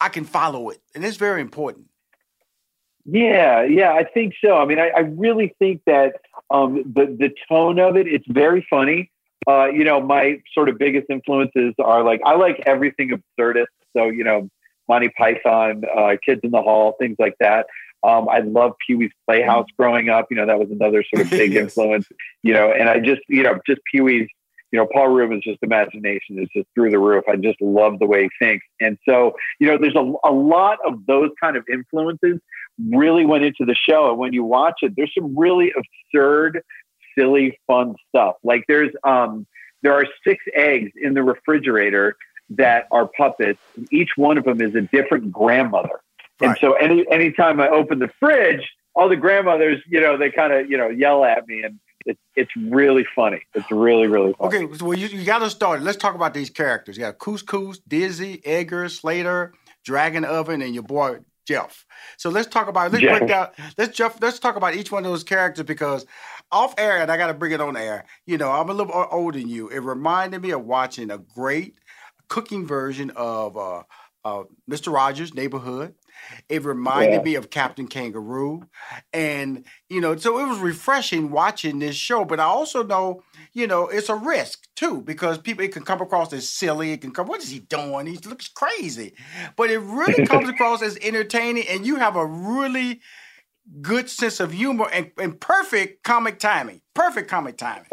I can follow it, and it's very important. Yeah, yeah, I think so. I mean, I, I really think that um, the the tone of it, it's very funny. Uh, you know, my sort of biggest influences are like I like everything absurdist. So you know, Monty Python, uh, Kids in the Hall, things like that. Um, I love Pee Wee's Playhouse growing up. You know, that was another sort of big yes. influence. You know, and I just, you know, just Pee Wee's, you know, Paul Reubens' just imagination is just through the roof. I just love the way he thinks. And so, you know, there's a, a lot of those kind of influences really went into the show. And when you watch it, there's some really absurd, silly, fun stuff. Like there's, um, there are six eggs in the refrigerator that are puppets. Each one of them is a different grandmother. Right. And so any anytime I open the fridge, all the grandmothers, you know, they kind of, you know, yell at me and it's it's really funny. It's really, really funny. Okay, well, you, you got to start. Let's talk about these characters. You got Couscous, Dizzy, Edgar, Slater, Dragon Oven, and your boy Jeff. So let's talk about let's Jeff. break down let's Jeff let's talk about each one of those characters because off air and I got to bring it on air. You know, I'm a little older than you. It reminded me of watching a great cooking version of uh, uh, Mr. Rogers' Neighborhood. It reminded yeah. me of Captain Kangaroo. And, you know, so it was refreshing watching this show. But I also know, you know, it's a risk too, because people, it can come across as silly. It can come, what is he doing? He looks crazy. But it really comes across as entertaining. And you have a really good sense of humor and, and perfect comic timing. Perfect comic timing.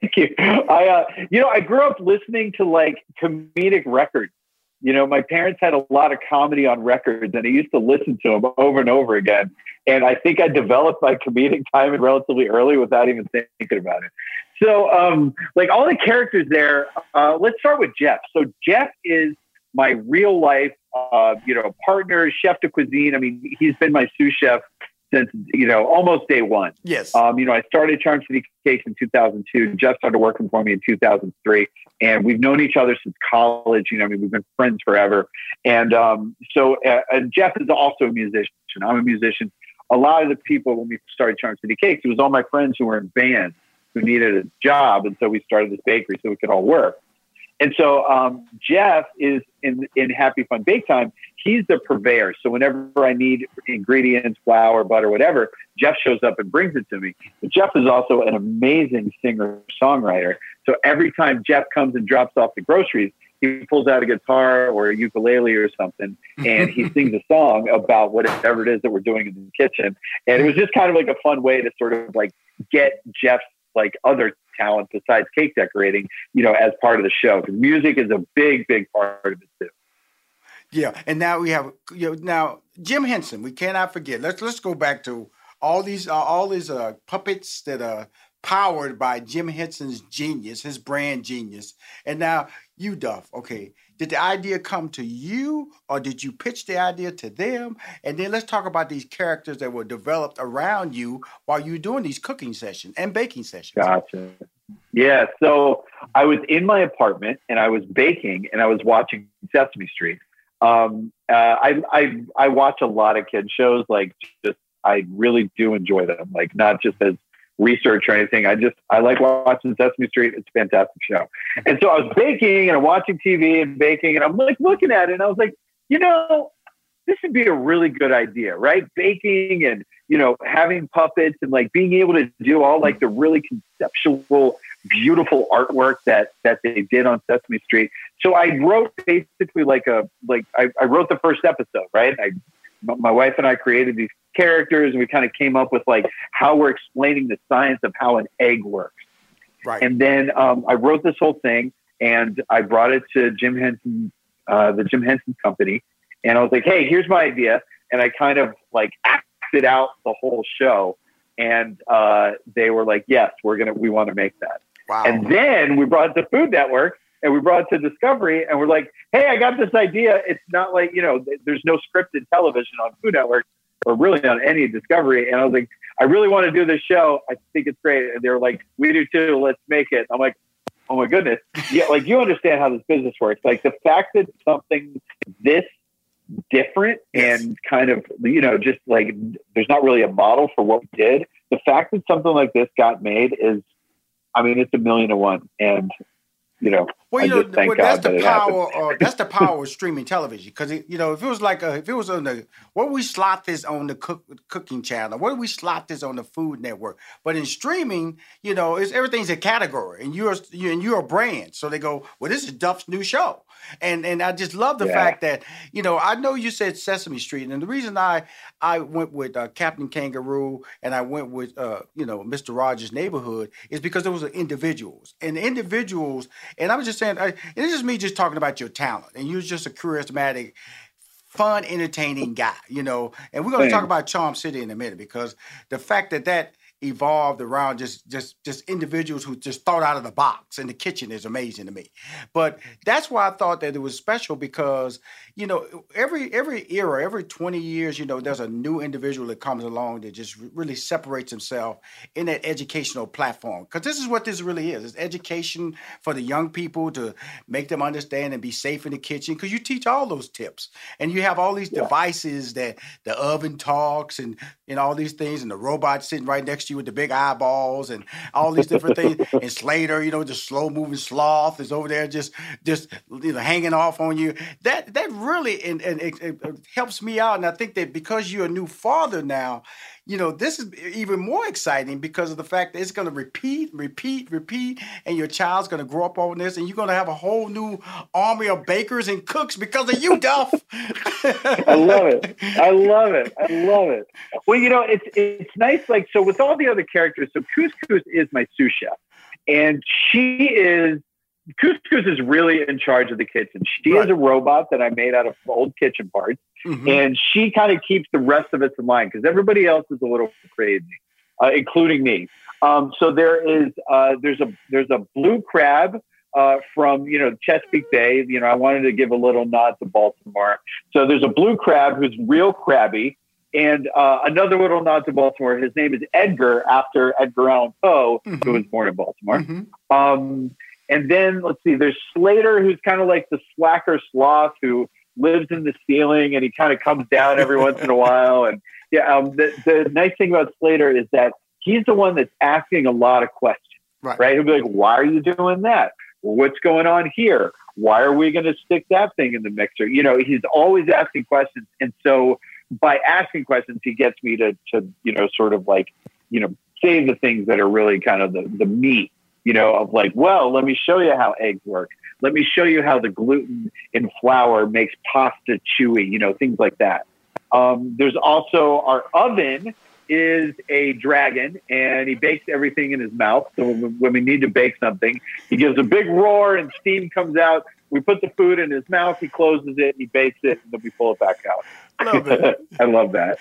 Thank you. I, uh, you know, I grew up listening to like comedic records you know, my parents had a lot of comedy on records, and I used to listen to them over and over again. And I think I developed my comedic timing relatively early without even thinking about it. So, um, like all the characters there, uh, let's start with Jeff. So, Jeff is my real life, uh, you know, partner, chef de cuisine. I mean, he's been my sous chef since you know almost day one. Yes. Um, you know, I started Charm City Cakes in 2002. Jeff started working for me in 2003, and we've known each other since college. You know, I mean, we've been friends forever. And um, so, uh, and Jeff is also a musician. I'm a musician. A lot of the people when we started Charm City Cakes, it was all my friends who were in bands who needed a job, and so we started this bakery so we could all work. And so um, Jeff is in in Happy Fun Bake Time. He's the purveyor. So whenever I need ingredients, flour, butter, whatever, Jeff shows up and brings it to me. But Jeff is also an amazing singer songwriter. So every time Jeff comes and drops off the groceries, he pulls out a guitar or a ukulele or something, and he sings a song about whatever it is that we're doing in the kitchen. And it was just kind of like a fun way to sort of like get Jeff's like other talent besides cake decorating, you know, as part of the show. Because music is a big, big part of it too. Yeah, and now we have you know now Jim Henson. We cannot forget. Let's let's go back to all these uh, all these uh, puppets that are powered by Jim Henson's genius, his brand genius. And now you, Duff. Okay, did the idea come to you, or did you pitch the idea to them? And then let's talk about these characters that were developed around you while you were doing these cooking sessions and baking sessions. Gotcha. Yeah. So I was in my apartment and I was baking and I was watching Sesame Street. Um, uh, I, I, I watch a lot of kid shows. Like just, I really do enjoy them. Like not just as research or anything. I just, I like watching Sesame Street. It's a fantastic show. And so I was baking and I'm watching TV and baking and I'm like looking at it and I was like, you know, this would be a really good idea, right? Baking and, you know, having puppets and like being able to do all like the really conceptual beautiful artwork that that they did on Sesame Street. So I wrote basically like a like I, I wrote the first episode, right? I my wife and I created these characters, and we kind of came up with like how we're explaining the science of how an egg works. Right. And then um, I wrote this whole thing, and I brought it to Jim Henson, uh, the Jim Henson Company, and I was like, "Hey, here's my idea," and I kind of like acted out the whole show, and uh, they were like, "Yes, we're gonna, we want to make that." Wow. And then we brought it to Food Network, and we brought it to Discovery, and we're like, "Hey, I got this idea. It's not like you know, there's no scripted television on Food Network." Or really on any Discovery, and I was like, I really want to do this show. I think it's great. And they were like, we do too. Let's make it. I'm like, oh my goodness. Yeah, like you understand how this business works. Like the fact that something this different and kind of, you know, just like there's not really a model for what we did. The fact that something like this got made is, I mean, it's a million to one. And, you know, Well, I you know, well, God that's that the power. Uh, that's the power of streaming television. Because you know, if it was like a, if it was on the, what do we slot this on the cook, cooking channel? What do we slot this on the Food Network? But in streaming, you know, it's everything's a category, and you're you and you're a brand. So they go, well, this is Duff's new show, and and I just love the Yeah. fact that you know, I know you said Sesame Street, and the reason I I went with uh, Captain Kangaroo and I went with uh, you know Mr. Rogers' Neighborhood is because those are individuals and individuals. And I was just saying, I, it's just me just talking about your talent, and you're just a charismatic, fun, entertaining guy, you know. And we're going to talk about Charm City in a minute because the fact that that evolved around just just just individuals who just thought out of the box and the kitchen is amazing to me. But that's why i thought that it was special because you know every every era every 20 years you know there's a new individual that comes along that just really separates himself in that educational platform. Because this is what this really is. It's education for the young people to make them understand and be safe in the kitchen because you teach all those tips. And you have all these devices that the oven talks and and all these things and the robot sitting right next to you with the big eyeballs and all these different things. And Slater you know the slow moving sloth is over there just just you know hanging off on you. That that really and, and it, it it helps me out and I think that because you're a new father now you know this is even more exciting because of the fact that it's going to repeat repeat repeat and your child's going to grow up on this and you're going to have a whole new army of bakers and cooks because of you Duff I love it. I love it. I love it. Well, you know, it's it's nice. Like so, with all the other characters, so Couscous is my sous chef, and she is Couscous is really in charge of the kitchen. She is a robot that I made out of old kitchen parts, and she kind of keeps the rest of us in line because everybody else is a little crazy, uh, including me. Um, so there is uh, there's a there's a blue crab uh, from you know Chesapeake Bay. You know, I wanted to give a little nod to Baltimore. So there's a blue crab who's real crabby, and uh, another little nod to Baltimore. His name is Edgar, after Edgar Allan Poe, who was born in Baltimore. Um, and then let's see, there's Slater, who's kind of like the slacker sloth who lives in the ceiling, and he kind of comes down every once in a while. And yeah, um, the the nice thing about Slater is that he's the one that's asking a lot of questions. Right. Right. He'll be like, "Why are you doing that? What's going on here? Why are we going to stick that thing in the mixer?" You know, he's always asking questions, and so by asking questions, he gets me to to you know sort of like you know say the things that are really kind of the the meat. You know, of like, well, let me show you how eggs work. Let me show you how the gluten in flour makes pasta chewy. You know, things like that. Um, there's also our oven is a dragon and he bakes everything in his mouth. So when, we need to bake something, he gives a big roar and steam comes out. We put the food in his mouth, he closes it, he bakes it, and then we pull it back out. Love it. I love that.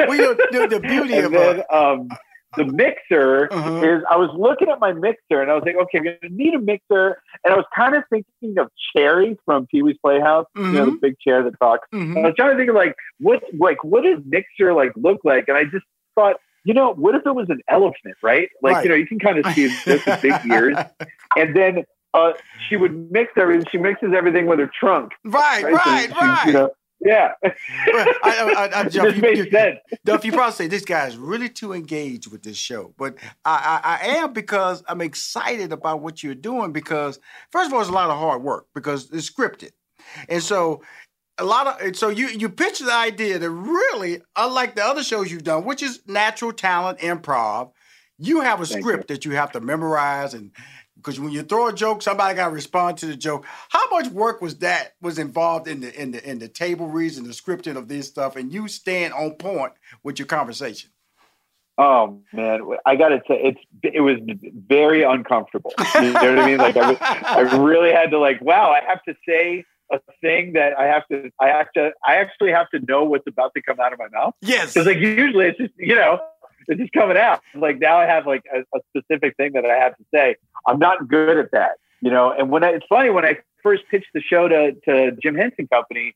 well, you know, the, beauty of then, um, the mixer Uh-huh. is I was looking at my mixer and I was like, okay, I'm gonna need a mixer. And I was kind of thinking of Chairry from Pee Wee's Playhouse, you know, the big chair that talks. Mhm. I was trying to think of like what like what does mixer like look like? And I just thought, you know, what if it was an elephant, right? Like, Right. you know, you can kind of see this with big ears. And then uh, she would mix everything. She mixes everything with her trunk. Right, So right, she- right. You know, yeah. I, I, I, Jeff, you, you. Duff, you probably say this guy is really too engaged with this show, but I, I, I am because I'm excited about what you're doing. Because first of all, it's a lot of hard work because it's scripted, and so a lot of so you you pitch the idea that really, unlike the other shows you've done, which is natural talent, improv. You have a Thank script that you have to memorize, and because when you throw a joke, somebody got to respond to the joke. How much work was that was involved in the in the in the table reads and the scripting of this stuff, and you staying on point with your conversation? Oh man, I got to say it's it was very uncomfortable. You know what I mean? Like I, was, I really had to like, wow, I have to say a thing that I have to, I have to, I actually have to know what's about to come out of my mouth. Yes, because like usually it's just you know it's just coming out. Like now I have like a, a specific thing that I have to say. I'm not good at that, you know. And when I, it's funny when I first pitched the show to to Jim Henson Company,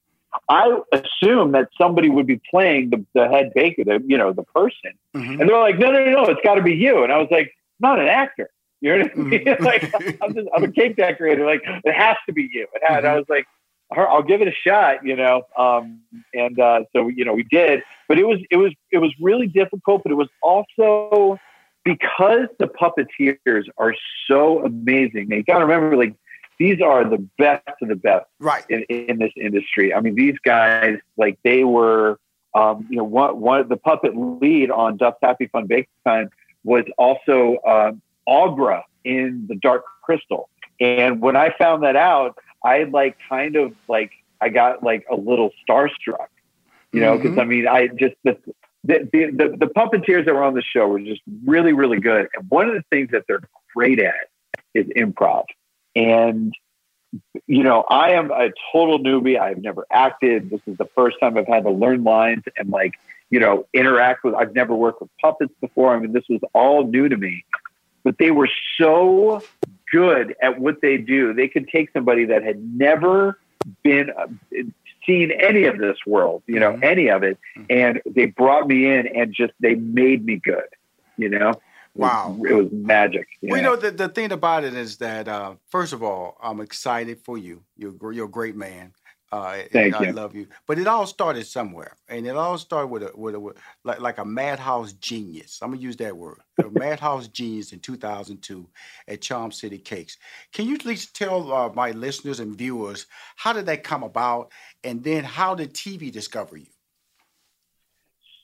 I assumed that somebody would be playing the, the head baker, the you know the person, Mm-hmm. and they're like, no, no, no, no, it's got to be you. And I was like, not an actor. You know what I mean? like I'm just I'm a cake decorator. Like it has to be you. It had, Mm-hmm. I was like, I'll give it a shot. You know, um, and uh, so you know we did, but it was it was it was really difficult. But it was also because the puppeteers are so amazing. Now, you got to remember, like these are the best of the best right in, in this industry. I mean, these guys, like they were, um, you know, one, one the puppet lead on Duff's Happy Fun Bake Time was also um, Aughra in The Dark Crystal. And when I found that out, I like kind of like I got like a little starstruck, you know, because Mhm. I mean, I just the the, the the the puppeteers that were on the show were just really really good. And one of the things that they're great at is improv. And you know, I am a total newbie. I've never acted. This is the first time I've had to learn lines and like, you know, interact with. I've never worked with puppets before. I mean, this was all new to me. But they were so good at what they do. They could take somebody that had never been uh, seen any of this world, you know, any of it, and they brought me in and just they made me good. You know, Wow. it was magic. Well, you know? know, the, the thing about it is that, uh, first of all, I'm excited for you. You're, you're a great man. Uh, Thank I you. love you. But it all started somewhere. And it all started with a, with a, with, like, like a madhouse genius. I'm going to use that word. A madhouse genius in 2002 at Charm City Cakes. Can you please tell uh, my listeners and viewers, how did that come about? And then how did TV discover you?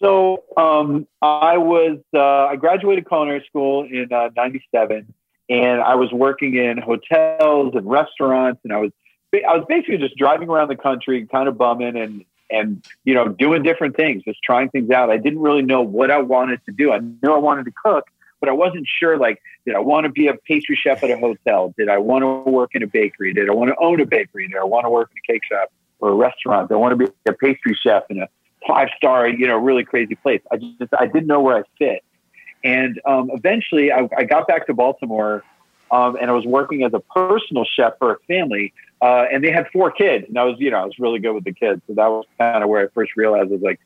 So um, I was uh, I graduated culinary school in '97, and I was working in hotels and restaurants, and I was I was basically just driving around the country, kind of bumming and and you know doing different things, just trying things out. I didn't really know what I wanted to do. I knew I wanted to cook, but I wasn't sure. Like, did I want to be a pastry chef at a hotel? Did I want to work in a bakery? Did I want to own a bakery? Did I want to work in a cake shop or a restaurant? Did I want to be a pastry chef in a five star, you know, really crazy place. I just I didn't know where I fit. And um, eventually, I, I got back to Baltimore, um, and I was working as a personal chef for a family, uh, and they had four kids, and I was, you know, I was really good with the kids. So that was kind of where I first realized I was like,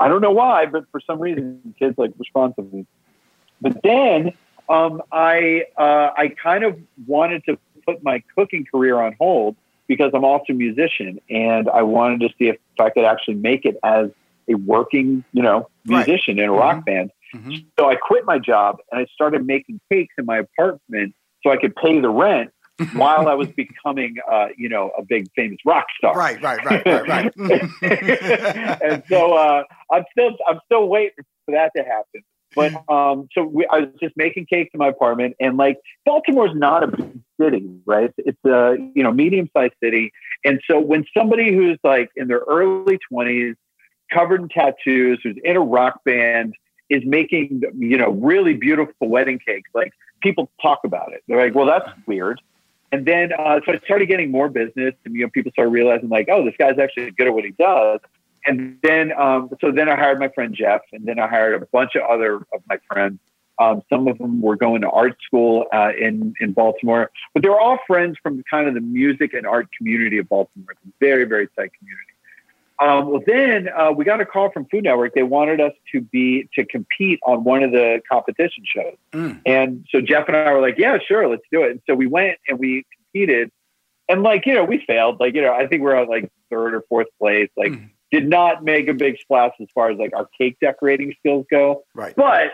I don't know why, but for some reason, kids like respond to me. But then um, I uh, I kind of wanted to put my cooking career on hold because I'm also a musician and I wanted to see if I could actually make it as a working, you know, musician in a rock band. So I quit my job and I started making cakes in my apartment so I could pay the rent while I was becoming, uh, you know, a big famous rock star. Right, right, right, right, right. and so uh, I'm still I'm still waiting for that to happen. But um, so we, I was just making cakes in my apartment, and like Baltimore's not a big city, right? It's a you know medium sized city, and so when somebody who's like in their early twenties, covered in tattoos, who's in a rock band, is making you know really beautiful wedding cakes, like people talk about it. They're like, well, that's weird. And then uh, so I started getting more business, and you know people started realizing like, oh, this guy's actually good at what he does. And then um, so then I hired my friend Jeff, and then I hired a bunch of other of my friends. Um, some of them were going to art school uh, in in Baltimore, but they were all friends from kind of the music and art community of Baltimore. A very very tight community. Um, well, then uh, we got a call from Food Network. They wanted us to be to compete on one of the competition shows. Mm. And so Jeff and I were like, yeah, sure, let's do it. And so we went and we competed. And like, you know, we failed. Like, you know, I think we're on like third or fourth place. Like, did not make a big splash as far as like our cake decorating skills go. Right. But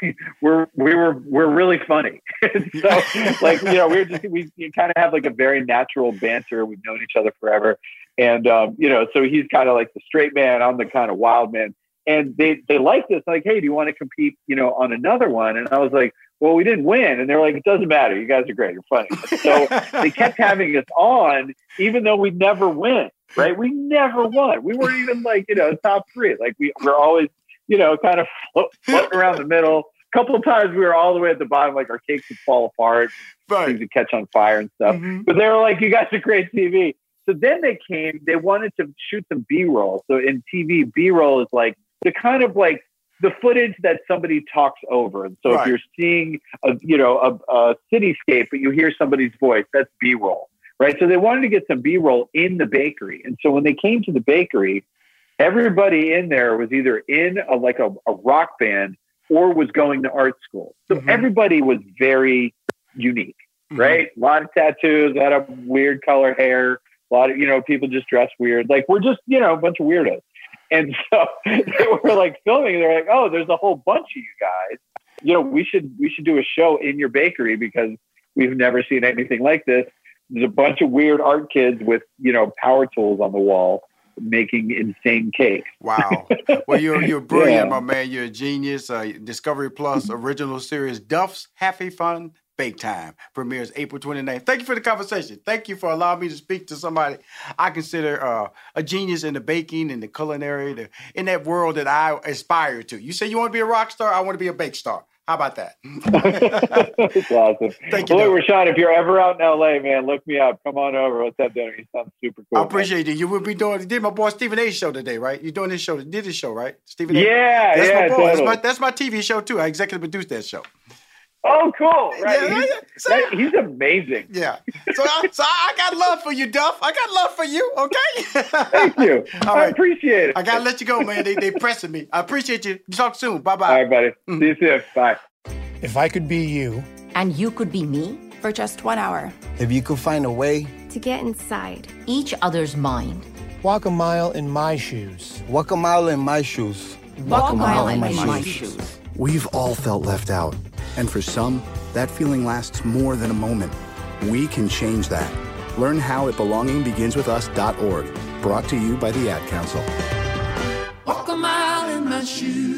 we're we were we're really funny. so like, you know, we're just we kind of have like a very natural banter. We've known each other forever. And um, you know, so he's kind of like the straight man, I'm the kind of wild man. and they they liked us. Like, hey, do you want to compete? You know, on another one? And I was like, well, we didn't win. And they're like, it doesn't matter. You guys are great. You're funny. So they kept having us on, even though we never win. Right? We never won. We weren't even like you know top three. Like we we're always you know kind of float, floating around the middle. A couple of times we were all the way at the bottom, like our cakes would fall apart, right. things would catch on fire and stuff. Mm-hmm. But they were like, "You guys are great TV." So then they came. They wanted to shoot some B roll. So in TV, B roll is like the kind of like the footage that somebody talks over. And so right. if you're seeing a you know a, a cityscape, but you hear somebody's voice, that's B roll, right? So they wanted to get some B roll in the bakery. And so when they came to the bakery, everybody in there was either in a, like a, a rock band or was going to art school. So mm-hmm. everybody was very unique, mm-hmm. right? A lot of tattoos, a lot of weird color hair, a lot of you know people just dress weird. Like we're just you know a bunch of weirdos. And so they were like filming. They're like, "Oh, there's a whole bunch of you guys. You know, we should we should do a show in your bakery because we've never seen anything like this. There's a bunch of weird art kids with you know power tools on the wall." making insane cakes. Wow. Well, you're you're brilliant, yeah. my man. You're a genius. Uh, Discovery Plus original series Duff's Happy Fun Bake Time premieres April 29th. Thank you for the conversation. Thank you for allowing me to speak to somebody I consider uh, a genius in the baking and the culinary, the, in that world that I aspire to. You say you want to be a rock star, I want to be a bake star. How about that? That's awesome. Thank you. Well, look, Rushion, if you're ever out in LA, man, look me up. Come on over. Let's have dinner. You sound super cool. I appreciate man. you. You will be doing. You did my boy Stephen A. show today, right? You're doing this show. Did this show, right? Stephen A. Yeah, that's yeah. My boy. Totally. That's, my, that's my TV show too. I executive produced that show. Oh, cool! Right, yeah, he's, so, that, he's amazing. Yeah. So, I, so I got love for you, Duff. I got love for you. Okay. Thank you. All I right. appreciate it. I gotta let you go, man. They they pressing me. I appreciate you. Talk soon. Bye bye. All right, buddy. Mm-hmm. See you soon. Bye. If I could be you, and you could be me for just one hour. If you could find a way to get inside each other's mind. Walk a mile in my shoes. Walk a mile in my shoes. Walk, Walk a mile, mile in, my, my shoes. shoes. We've all felt left out. And for some, that feeling lasts more than a moment. We can change that. Learn how at belongingbeginswithus.org. Brought to you by the Ad Council. Walk a mile in my shoes.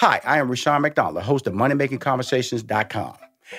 Hi, I am Rushion McDonald, host of MoneyMakingConversations.com.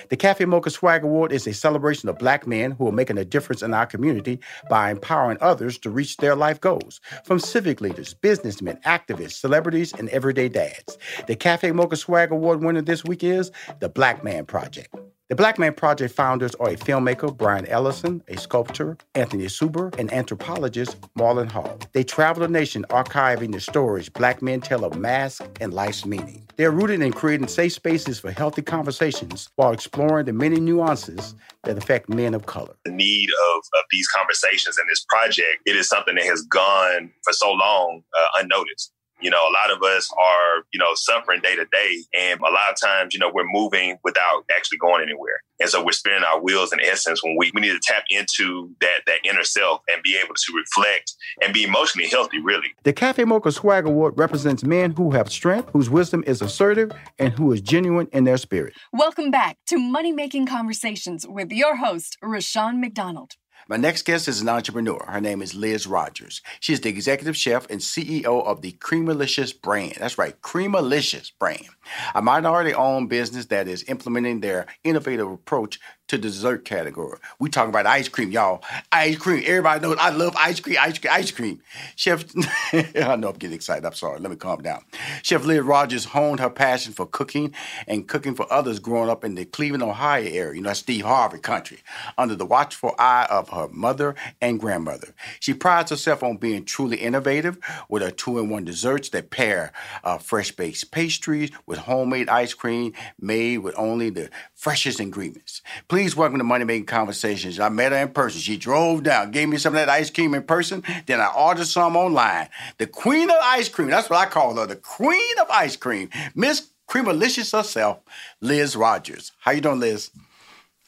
The Cafe Mocha Swag Award is a celebration of black men who are making a difference in our community by empowering others to reach their life goals, from civic leaders, businessmen, activists, celebrities, and everyday dads. The Cafe Mocha Swag Award winner this week is the Black Man Project. The Black Man Project founders are a filmmaker, Brian Ellison, a sculptor, Anthony Suber, and anthropologist, Marlon Hall. They travel the nation archiving the stories black men tell of mask and life's meaning. They're rooted in creating safe spaces for healthy conversations while exploring the many nuances that affect men of color. The need of, of these conversations and this project, it is something that has gone for so long uh, unnoticed. You know, a lot of us are, you know, suffering day to day. And a lot of times, you know, we're moving without actually going anywhere. And so we're spinning our wheels in essence when we, we need to tap into that, that inner self and be able to reflect and be emotionally healthy, really. The Cafe Mocha Swag Award represents men who have strength, whose wisdom is assertive, and who is genuine in their spirit. Welcome back to Money Making Conversations with your host, Rushion McDonald. My next guest is an entrepreneur. Her name is Liz Rogers. She is the executive chef and CEO of the Creamalicious brand. That's right, Creamalicious brand, a minority owned business that is implementing their innovative approach to dessert category. We talking about ice cream, y'all. Ice cream. Everybody knows I love ice cream, ice cream, ice cream. Chef, I know I'm getting excited. I'm sorry. Let me calm down. Chef Liz Rogers honed her passion for cooking and cooking for others growing up in the Cleveland, Ohio area. You know, Steve Harvey country, under the watchful eye of her mother and grandmother. She prides herself on being truly innovative with her two-in-one desserts that pair uh, fresh-baked pastries with homemade ice cream made with only the freshest ingredients. Please welcome to Money Making Conversations. I met her in person. She drove down, gave me some of that ice cream in person. Then I ordered some online. The queen of ice cream. That's what I call her. The queen of ice cream. Miss Creamalicious herself, Liz Rogers. How you doing, Liz?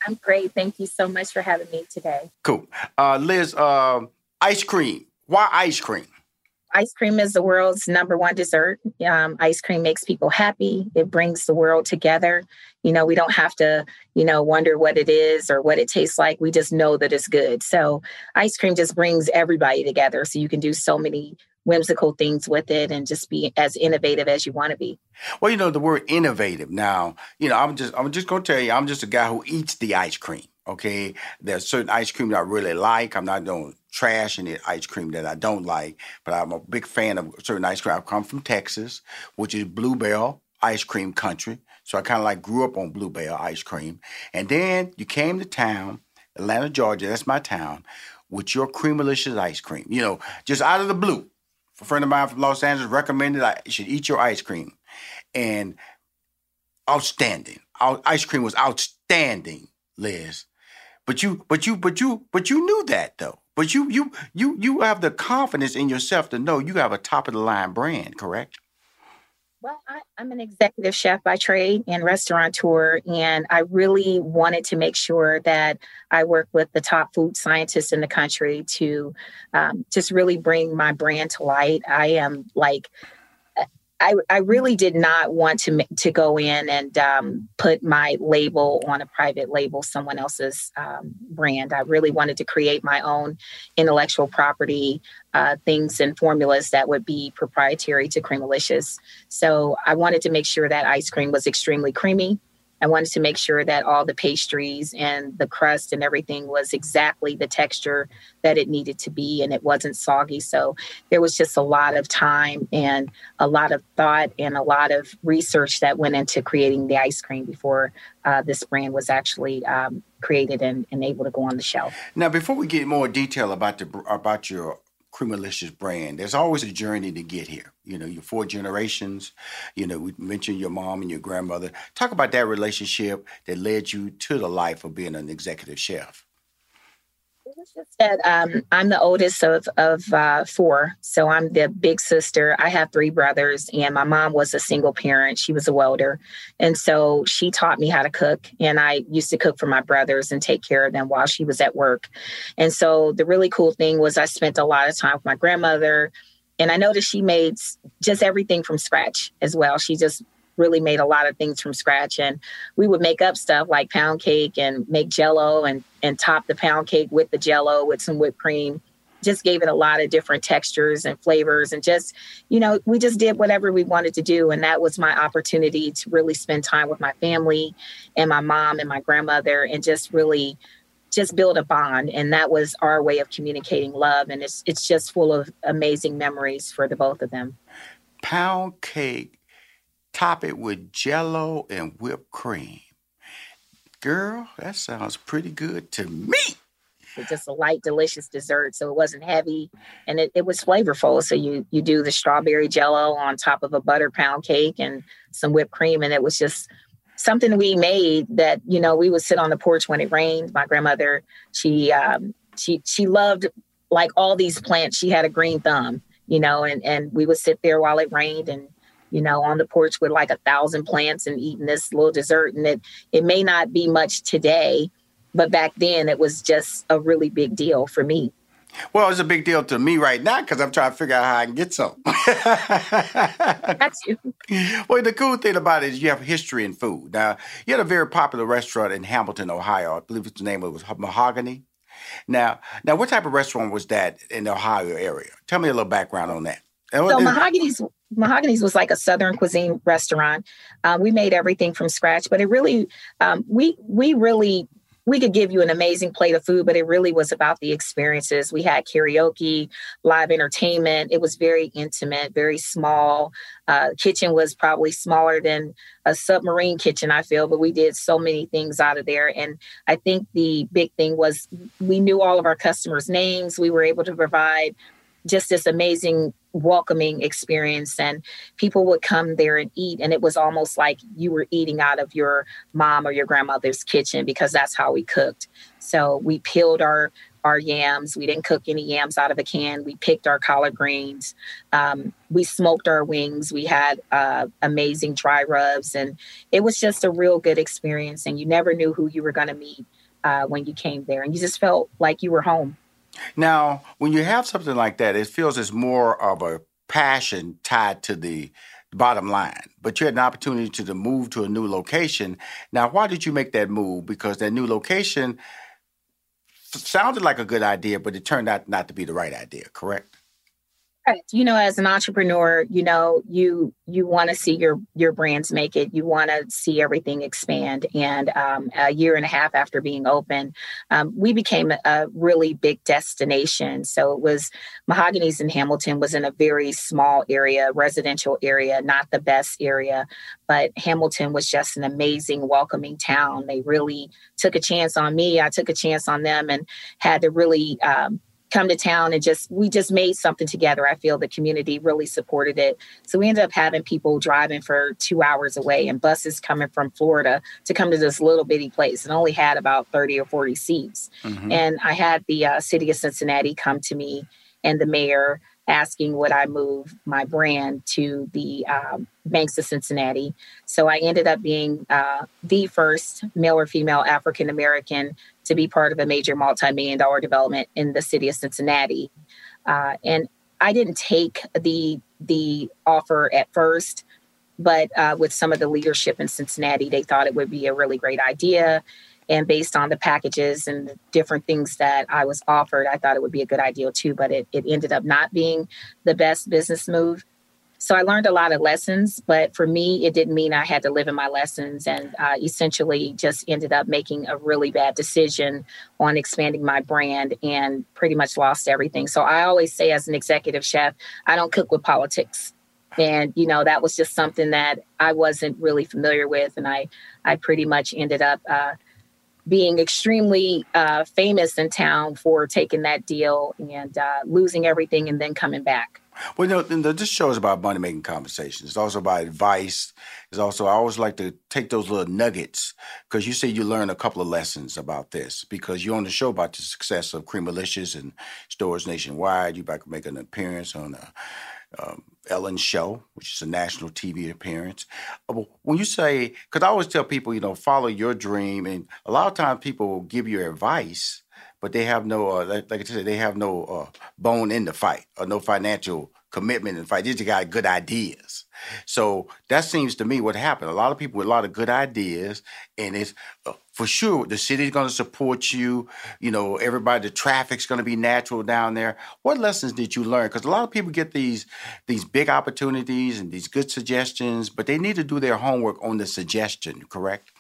I'm great. Thank you so much for having me today. Cool. Uh, Liz, uh, ice cream. Why ice cream? Ice cream is the world's number one dessert. Um, ice cream makes people happy. It brings the world together. You know, we don't have to, you know, wonder what it is or what it tastes like. We just know that it's good. So, ice cream just brings everybody together. So, you can do so many whimsical things with it and just be as innovative as you want to be. Well, you know, the word innovative now, you know, I'm just I'm just gonna tell you, I'm just a guy who eats the ice cream. Okay. There's certain ice cream that I really like. I'm not doing trash any ice cream that I don't like, but I'm a big fan of certain ice cream. I come from Texas, which is Blue Bell ice cream country. So I kind of like grew up on Blue Bell ice cream. And then you came to town, Atlanta, Georgia, that's my town, with your Creamalicious ice cream. You know, just out of the blue a friend of mine from Los Angeles recommended I should eat your ice cream, and outstanding. Ice cream was outstanding, Liz. But you, but you, but you, but you knew that though. But you, you, you, you have the confidence in yourself to know you have a top of the line brand, correct? Well, I, am an executive chef by trade and restaurateur, and I really wanted to make sure that I work with the top food scientists in the country to um, just really bring my brand to light. I am like I, I really did not want to to go in and um, put my label on a private label, someone else's um, brand. I really wanted to create my own intellectual property uh, things and formulas that would be proprietary to Creamalicious. So I wanted to make sure that ice cream was extremely creamy I wanted to make sure that all the pastries and the crust and everything was exactly the texture that it needed to be and it wasn't soggy. So there was just a lot of time and a lot of thought and a lot of research that went into creating the ice cream before uh, this brand was actually um, created and, and able to go on the shelf. Now, before we get more detail about the about your Creamalicious brand. There's always a journey to get here. You know, your four generations. You know, we mentioned your mom and your grandmother. Talk about that relationship that led you to the life of being an executive chef. Just um, I'm the oldest of of uh, four, so I'm the big sister. I have three brothers, and my mom was a single parent. She was a welder, and so she taught me how to cook. And I used to cook for my brothers and take care of them while she was at work. And so the really cool thing was I spent a lot of time with my grandmother, and I noticed she made just everything from scratch as well. She just really made a lot of things from scratch. And we would make up stuff like pound cake and make jello and and top the pound cake with the jello with some whipped cream. Just gave it a lot of different textures and flavors and just you know we just did whatever we wanted to do. And that was my opportunity to really spend time with my family and my mom and my grandmother and just really just build a bond. And that was our way of communicating love. And it's it's just full of amazing memories for the both of them. Pound cake top it with jello and whipped cream. Girl, that sounds pretty good to me. It's just a light, delicious dessert. So it wasn't heavy and it, it was flavorful. So you you do the strawberry jello on top of a butter pound cake and some whipped cream. And it was just something we made that, you know, we would sit on the porch when it rained. My grandmother, she um she she loved like all these plants. She had a green thumb, you know, and and we would sit there while it rained and you know, on the porch with like a thousand plants and eating this little dessert. And it it may not be much today, but back then it was just a really big deal for me. Well, it's a big deal to me right now because I'm trying to figure out how I can get some. That's you. Well, the cool thing about it is you have history in food. Now, you had a very popular restaurant in Hamilton, Ohio. I believe its the name of it was Mahogany. Now, now, what type of restaurant was that in the Ohio area? Tell me a little background on that. So Mahogany's Mahogany's was like a Southern cuisine restaurant. Uh, we made everything from scratch, but it really, um, we we really we could give you an amazing plate of food, but it really was about the experiences. We had karaoke, live entertainment. It was very intimate, very small. Uh, kitchen was probably smaller than a submarine kitchen, I feel, but we did so many things out of there. And I think the big thing was we knew all of our customers' names. We were able to provide just this amazing welcoming experience and people would come there and eat and it was almost like you were eating out of your mom or your grandmother's kitchen because that's how we cooked. So we peeled our our yams. We didn't cook any yams out of a can. We picked our collard greens. Um, we smoked our wings. We had uh, amazing dry rubs and it was just a real good experience and you never knew who you were going to meet uh, when you came there and you just felt like you were home now, when you have something like that, it feels it's more of a passion tied to the bottom line. But you had an opportunity to, to move to a new location. Now, why did you make that move? Because that new location sounded like a good idea, but it turned out not to be the right idea, correct? You know, as an entrepreneur, you know, you you want to see your your brands make it. You want to see everything expand. And um, a year and a half after being open, um, we became a, a, really big destination. So it was Mahogany's in Hamilton was in a very small area, residential area, not the best area, but Hamilton was just an amazing, welcoming town. They really took a chance on me. I took a chance on them, and had to really. Um, come to town and just we just made something together. I feel the community really supported it. So we ended up having people driving for two hours away and buses coming from Florida to come to this little bitty place and only had about 30 or 40 seats. Mm-hmm. And I had the uh, city of Cincinnati come to me and the mayor asking would I move my brand to the um, Banks of Cincinnati. So I ended up being uh, the first male or female African American to be part of a major multi-million dollar development in the city of Cincinnati. Uh, and I didn't take the the offer at first, but uh, with some of the leadership in Cincinnati, they thought it would be a really great idea. And based on the packages and the different things that I was offered, I thought it would be a good idea too. But it, it ended up not being the best business move. So I learned a lot of lessons, but for me, it didn't mean I had to live in my lessons and uh, essentially just ended up making a really bad decision on expanding my brand and pretty much lost everything. So I always say, as an executive chef, I don't cook with politics. And, you know, that was just something that I wasn't really familiar with. And I, I pretty much ended up uh, being extremely uh, famous in town for taking that deal and uh, losing everything and then coming back. Well, know, this show is about money making conversations. It's also about advice. It's also, I always like to take those little nuggets because you say you learn a couple of lessons about this because you're on the show about the success of Creamalicious and stores nationwide. You're about to make an appearance on a um, Ellen show, which is a national TV appearance. Uh, when you say, because I always tell people, you know, follow your dream, and a lot of times people will give you advice but they have no, uh, like, like, I said, they have no uh, bone in the fight or no financial commitment in the fight. They just got good ideas. So that seems to me what happened. A lot of people with a lot of good ideas, and it's uh, for sure the city's going to support you. You know, everybody, the traffic's going to be natural down there. What lessons did you learn? Because a lot of people get these these big opportunities and these good suggestions, but they need to do their homework on the suggestion. Correct?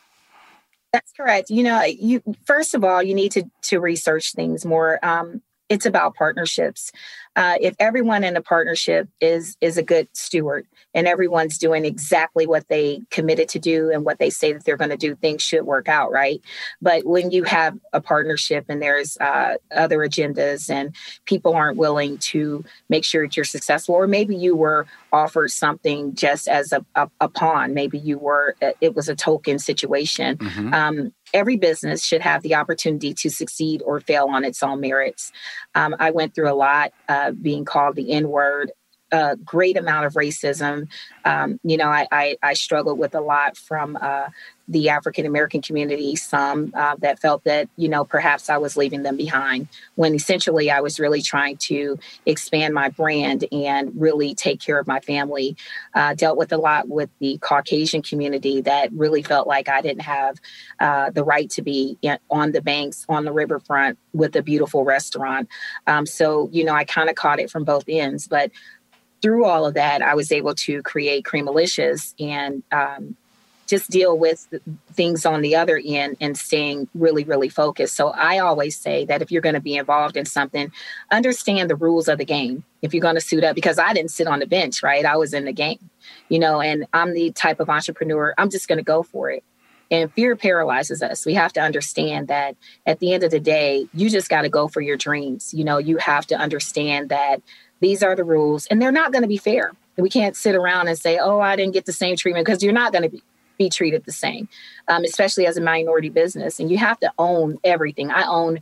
That's correct. You know, you first of all, you need to to research things more. Um, it's about partnerships. Uh, if everyone in a partnership is is a good steward and everyone's doing exactly what they committed to do and what they say that they're going to do, things should work out, right? But when you have a partnership and there's uh, other agendas and people aren't willing to make sure that you're successful, or maybe you were offered something just as a, a, a pawn, maybe you were it was a token situation. Mm-hmm. Um, every business should have the opportunity to succeed or fail on its own merits. Um, I went through a lot uh, being called the N word, a great amount of racism. Um, you know, I, I, I, struggled with a lot from uh, the African American community, some uh, that felt that, you know, perhaps I was leaving them behind when essentially I was really trying to expand my brand and really take care of my family. Uh, dealt with a lot with the Caucasian community that really felt like I didn't have uh, the right to be on the banks, on the riverfront with a beautiful restaurant. Um, so, you know, I kind of caught it from both ends. But through all of that, I was able to create Creamalicious and um, just deal with things on the other end and staying really, really focused. So I always say that if you're going to be involved in something, understand the rules of the game. If you're going to suit up, because I didn't sit on the bench, right? I was in the game, you know, and I'm the type of entrepreneur, I'm just going to go for it. And fear paralyzes us. We have to understand that at the end of the day, you just got to go for your dreams. You know, you have to understand that these are the rules and they're not going to be fair. We can't sit around and say, oh, I didn't get the same treatment because you're not going to be be treated the same, um, especially as a minority business. And you have to own everything. I own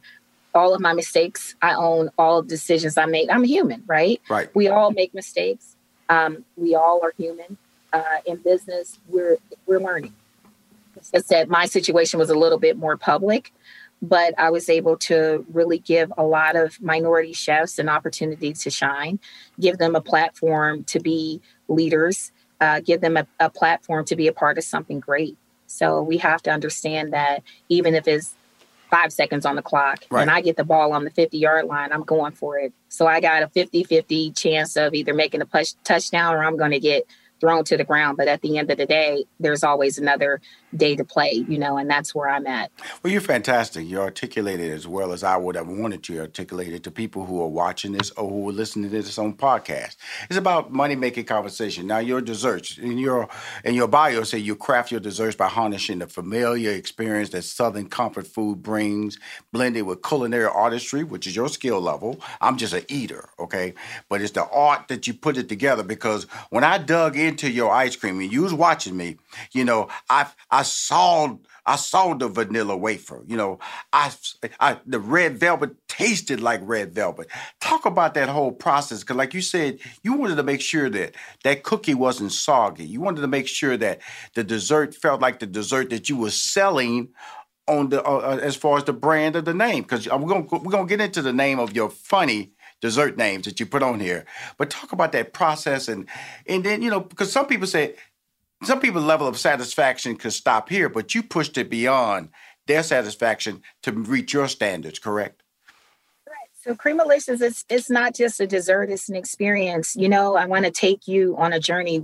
all of my mistakes. I own all of the decisions I made. I'm human, right? Right. We all make mistakes. Um, we all are human. Uh, in business, we're we're learning. As I said my situation was a little bit more public, but I was able to really give a lot of minority chefs an opportunity to shine, give them a platform to be leaders, uh, give them a, a platform to be a part of something great. So we have to understand that even if it's five seconds on the clock right. and I get the ball on the 50 yard line, I'm going for it. So I got a 50 50 chance of either making a push, touchdown or I'm going to get thrown to the ground. But at the end of the day, there's always another day to play, you know, and that's where I'm at. Well, you're fantastic. You articulated as well as I would have wanted to articulate it to people who are watching this or who are listening to this on podcast. It's about money making conversation. Now, your desserts in your in your bio say you craft your desserts by harnessing the familiar experience that Southern comfort food brings, blended with culinary artistry, which is your skill level. I'm just an eater, okay, but it's the art that you put it together. Because when I dug into your ice cream and you was watching me, you know, I I saw I saw the vanilla wafer. You know, I, I the red velvet tasted like red velvet. Talk about that whole process, because like you said, you wanted to make sure that that cookie wasn't soggy. You wanted to make sure that the dessert felt like the dessert that you were selling on the uh, uh as far as the brand of the name. Because we're gonna we're gonna get into the name of your funny dessert names that you put on here. But talk about that process and and then you know because some people say some people's level of satisfaction could stop here, but you pushed it beyond their satisfaction to reach your standards. Correct? Right. So Creamalicious is it's not just a dessert, it's an experience. You know, I want to take you on a journey.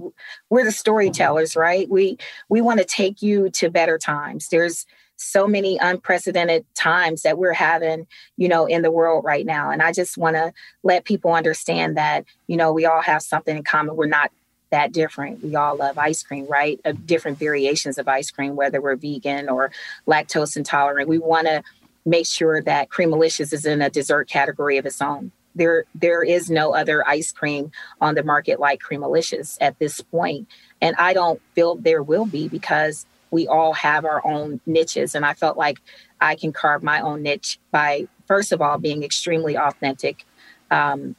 We're the storytellers, right? We we want to take you to better times. There's so many unprecedented times that we're having, you know, in the world right now. And I just want to let people understand that, you know, we all have something in common. We're not that different. We all love ice cream, right? Uh, different variations of ice cream, whether we're vegan or lactose intolerant. We want to make sure that Creamalicious is in a dessert category of its own. There, there is no other ice cream on the market like Creamalicious at this point, and I don't feel there will be because we all have our own niches. And I felt like I can carve my own niche by, first of all, being extremely authentic, um,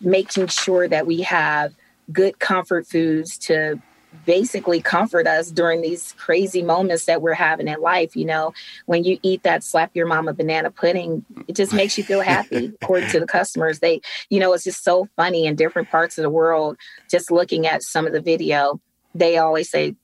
making sure that we have good comfort foods to basically comfort us during these crazy moments that we're having in life. You know, when you eat that slap your mama banana pudding, it just makes you feel happy, according to the customers. They, you know, it's just so funny in different parts of the world. Just looking at some of the video, they always say,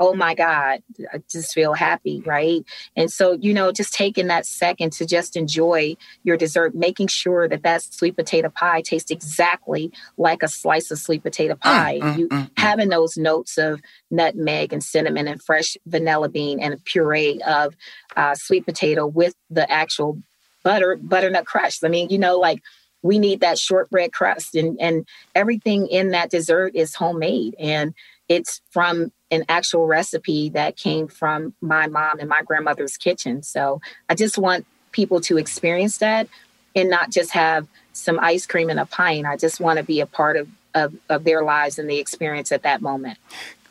oh my God, I just feel happy, right? And so, you know, just taking that second to just enjoy your dessert, making sure that that sweet potato pie tastes exactly like a slice of sweet potato mm, pie. Mm, you mm, mm, having those notes of nutmeg and cinnamon and fresh vanilla bean and a puree of uh, sweet potato with the actual butter butternut crush. I mean, you know, like we need that shortbread crust and and everything in that dessert is homemade and it's from an actual recipe that came from my mom and my grandmother's kitchen. So I just want people to experience that and not just have some ice cream and a pint. I just want to be a part of, of, of their lives and the experience at that moment.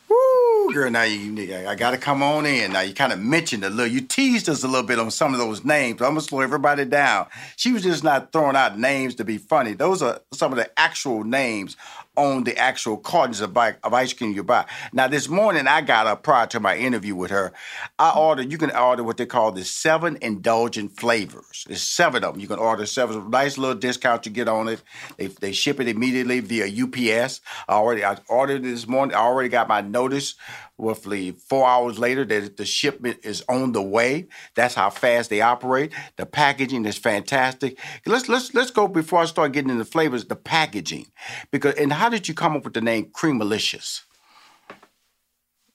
Woo, girl, now you, I got to come on in. Now you kind of mentioned a little, you teased us a little bit on some of those names. I'm gonna slow everybody down. She was just not throwing out names to be funny. Those are some of the actual names on the actual cartons of, of ice cream you buy. Now, this morning I got up prior to my interview with her. I ordered, you can order what they call the seven indulgent flavors. There's seven of them. You can order seven, nice little discount you get on it. They, they ship it immediately via UPS. I already, I ordered it this morning. I already got my notice roughly four hours later that the shipment is on the way. That's how fast they operate. The packaging is fantastic. Let's let's let's go before I start getting into flavors. The packaging, because and how did you come up with the name Creamalicious?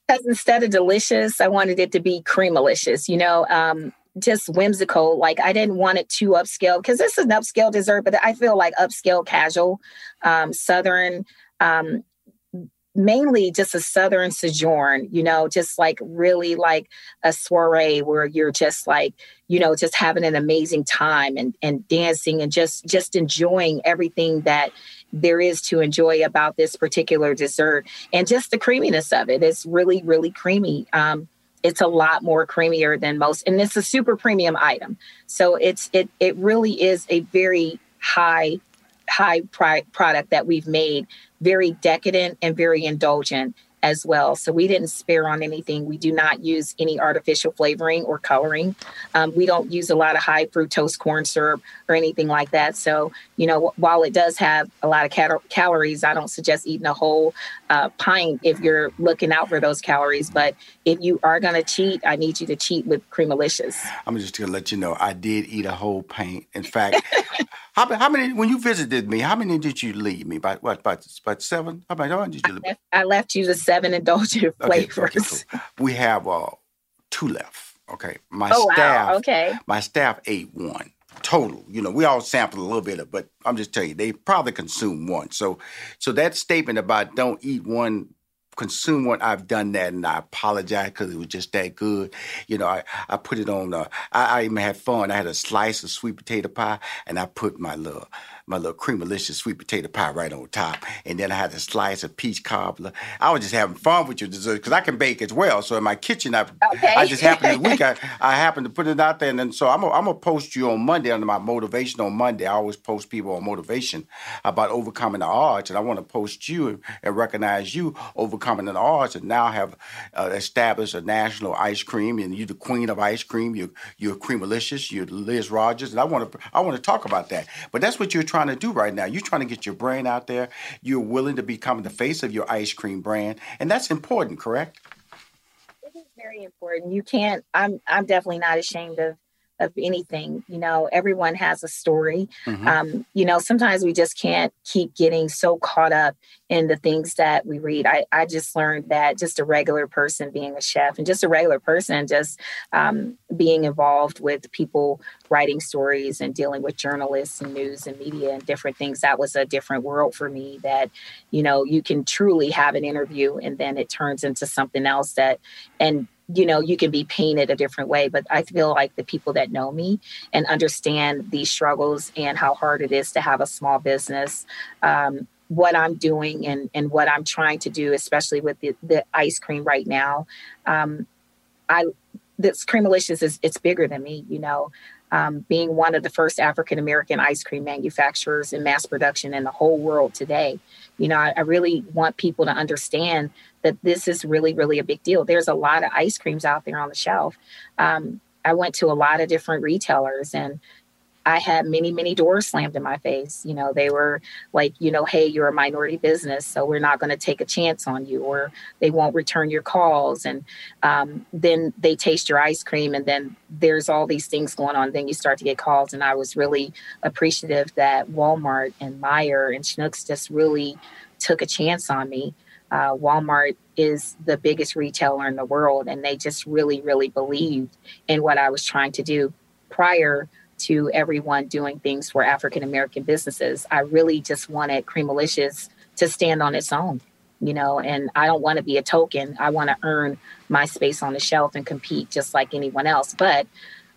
Because instead of delicious, I wanted it to be creamalicious. You know, um, just whimsical. Like I didn't want it too upscale because this is an upscale dessert, but I feel like upscale, casual, um, southern. Um, mainly just a southern sojourn you know just like really like a soiree where you're just like you know just having an amazing time and and dancing and just just enjoying everything that there is to enjoy about this particular dessert and just the creaminess of it. It's really really creamy. Um it's a lot more creamier than most and it's a super premium item. So it's it it really is a very high high pri- product that we've made very decadent and very indulgent as well. So we didn't spare on anything. We do not use any artificial flavoring or coloring. Um, we don't use a lot of high fructose corn syrup or anything like that. So, you know, while it does have a lot of cal- calories, I don't suggest eating a whole uh, pint if you're looking out for those calories. But if you are going to cheat, I need you to cheat with Creamalicious. I'm just going to let you know I did eat a whole pint. In fact, how, how, many, when you visited me, how many did you leave me? By what, about, about seven? How many, how many did you leave? I left, I left you the seven indulgent flavors. Okay, okay, cool. We have uh, two left. Okay. My oh, staff. Wow. Okay. My staff ate one total. You know, we all sampled a little bit of, but I'm just telling you, they probably consume one. So, so that statement about don't eat one consume one. I've done that, and I apologize because it was just that good. You know, I, I put it on. Uh, I, I even had fun. I had a slice of sweet potato pie, and I put my little my little cream creamalicious sweet potato pie right on top. And then I had a slice of peach cobbler. I was just having fun with your dessert because I can bake as well. So in my kitchen, I, okay. I just happened this week, I, I happened to put it out there. And then so I'm going to post you on Monday under my motivation on Monday. I always post people on motivation about overcoming the odds. And I want to post you and, and recognize you overcoming the odds and now have uh, established a national ice cream. And you're the queen of ice cream. You're, you're creamalicious. You're Liz Rogers. And I want to I want to talk about that. But that's what you're trying to do right now. You're trying to get your brand out there. You're willing to become the face of your ice cream brand, and that's important, correct? It is very important. You can't. I'm. I'm definitely not ashamed of of anything. You know, everyone has a story. Mm-hmm. Um, you know, sometimes we just can't keep getting so caught up in the things that we read. I, I just learned that just a regular person being a chef and just a regular person just um, being involved with people writing stories and dealing with journalists and news and media and different things, that was a different world for me that, you know, you can truly have an interview and then it turns into something else that, and you know you can be painted a different way but i feel like the people that know me and understand these struggles and how hard it is to have a small business um, what i'm doing and and what i'm trying to do especially with the, the ice cream right now um, i this creamalicious is it's bigger than me you know um, being one of the first African American ice cream manufacturers in mass production in the whole world today. You know, I, I, really want people to understand that this is really, really a big deal. There's a lot of ice creams out there on the shelf. Um, I went to a lot of different retailers and I had many, many doors slammed in my face. You know, they were like, you know, hey, you're a minority business, so we're not going to take a chance on you, or they won't return your calls. And um, then they taste your ice cream, and then there's all these things going on. Then you start to get calls. And I was really appreciative that Walmart and Meijer and Schnucks just really took a chance on me. Uh, Walmart is the biggest retailer in the world, and they just really, really believed in what I was trying to do prior to everyone doing things for African American businesses. I really just wanted Creamalicious to stand on its own, you know, and I don't want to be a token. I want to earn my space on the shelf and compete just like anyone else. But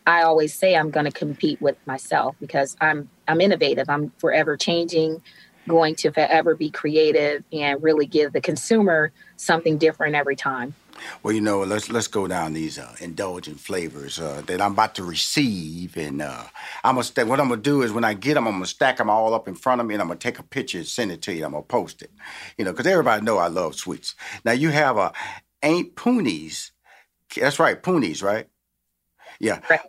I always say I'm going to compete with myself because I'm I'm innovative. I'm forever changing, going to forever be creative and really give the consumer something different every time. Well, you know, let's let's go down these uh, indulgent flavors uh, that I'm about to receive, and uh, I'm gonna st- what I'm gonna do is when I get them, I'm gonna stack them all up in front of me, and I'm gonna take a picture and send it to you. I'm gonna post it, you know, because everybody know I love sweets. Now you have a Aunt Poonie's. That's right, Poonie's, right? Yeah. Right.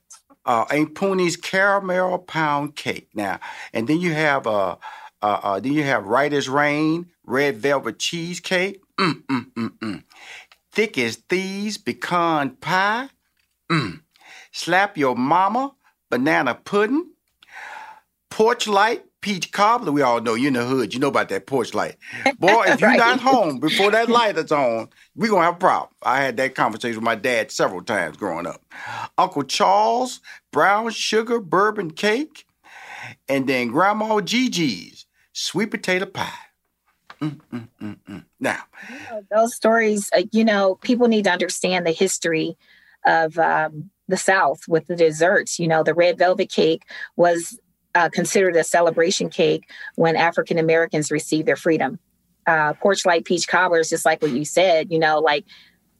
Uh, Aunt Poonie's caramel pound cake. Now, and then you have uh, uh, uh then you have Right as Rain red velvet cheesecake. Mm, mm, mm, mm thick as thieves pecan pie. Mm. Slap your mama banana pudding. Porch light peach cobbler, we all know you're in the hood. You know about that porch light. Boy, if you're right. not home before that light is on, we're going to have a problem. I had that conversation with my dad several times growing up. Uncle Charles, brown sugar bourbon cake, and then Grandma Gigi's sweet potato pie. Mm, mm, mm, mm. now, those stories, uh, you know, people need to understand the history of um, the South with the desserts. You know, the red velvet cake was uh, considered a celebration cake when African Americans received their freedom. Uh, porch light peach cobbler is just like what you said, you know, like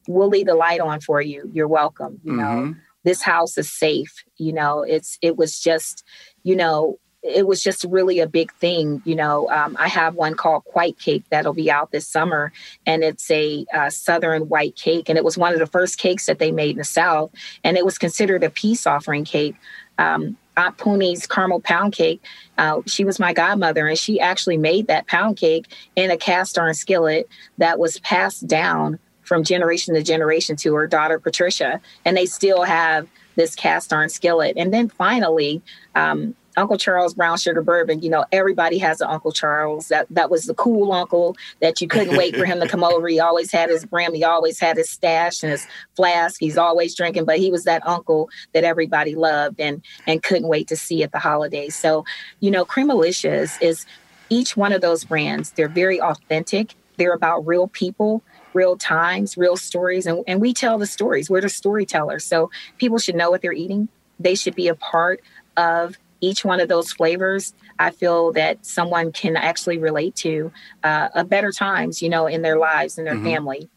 we'll leave the light on for you. You're welcome. You mm-hmm. know, this house is safe. You know, it's it was just, you know, it was just really a big thing. You know, um, I have one called White Cake that'll be out this summer, and it's a uh, Southern white cake, and it was one of the first cakes that they made in the South, and it was considered a peace offering cake. Um, Aunt Poonie's caramel pound cake. Uh, she was my godmother, and she actually made that pound cake in a cast iron skillet that was passed down from generation to generation to her daughter Patricia, and they still have this cast iron skillet. And then finally, um, Uncle Charles Brown Sugar Bourbon, you know, everybody has an Uncle Charles. That that was the cool uncle that you couldn't wait for him to come over. He always had his brim, he always had his stash and his flask. He's always drinking, but he was that uncle that everybody loved and and couldn't wait to see at the holidays. So, you know, Creamalicious is each one of those brands, they're very authentic. They're about real people real times, real stories, and, and we tell the stories. We're the storytellers. So people should know what they're eating. They should be a part of each one of those flavors, I feel that someone can actually relate to uh, a better times, you know, in their lives and their mm-hmm. family.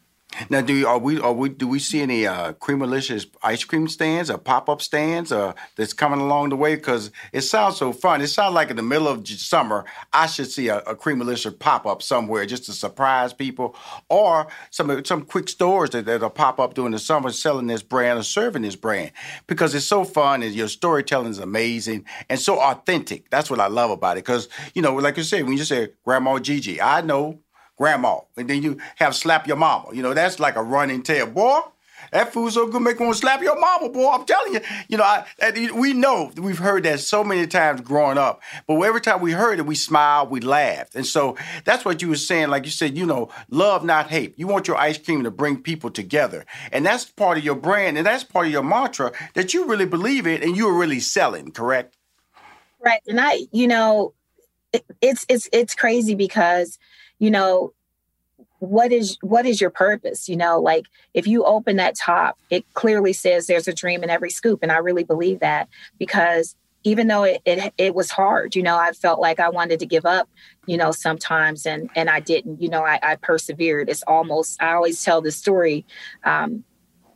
Now, do you, are we are we do we see any uh, ice cream stands or pop up stands uh, that's coming along the way? Because it sounds so fun. It sounds like in the middle of summer, I should see a, a pop up somewhere just to surprise people, or some some quick stores that that'll pop up during the summer selling this brand or serving this brand because it's so fun and your storytelling is amazing and so authentic. That's what I love about it. Because you know, like you said, when you say Grandma Gigi, I know grandma, and then you have slap your mama. You know, that's like a running tale. Boy, that food's so good, make to slap your mama, boy. I'm telling you. You know, I, we know we've heard that so many times growing up, but every time we heard it, we smiled, we laughed, and so that's what you were saying. Like you said, you know, love not hate. You want your ice cream to bring people together, and that's part of your brand, and that's part of your mantra that you really believe in, and you're really selling. Correct? Right, and I, you know, it, it's it's it's crazy because you know what is what is your purpose you know like if you open that top it clearly says there's a dream in every scoop and i really believe that because even though it, it it was hard you know i felt like i wanted to give up you know sometimes and and i didn't you know i, I persevered it's almost i always tell this story um,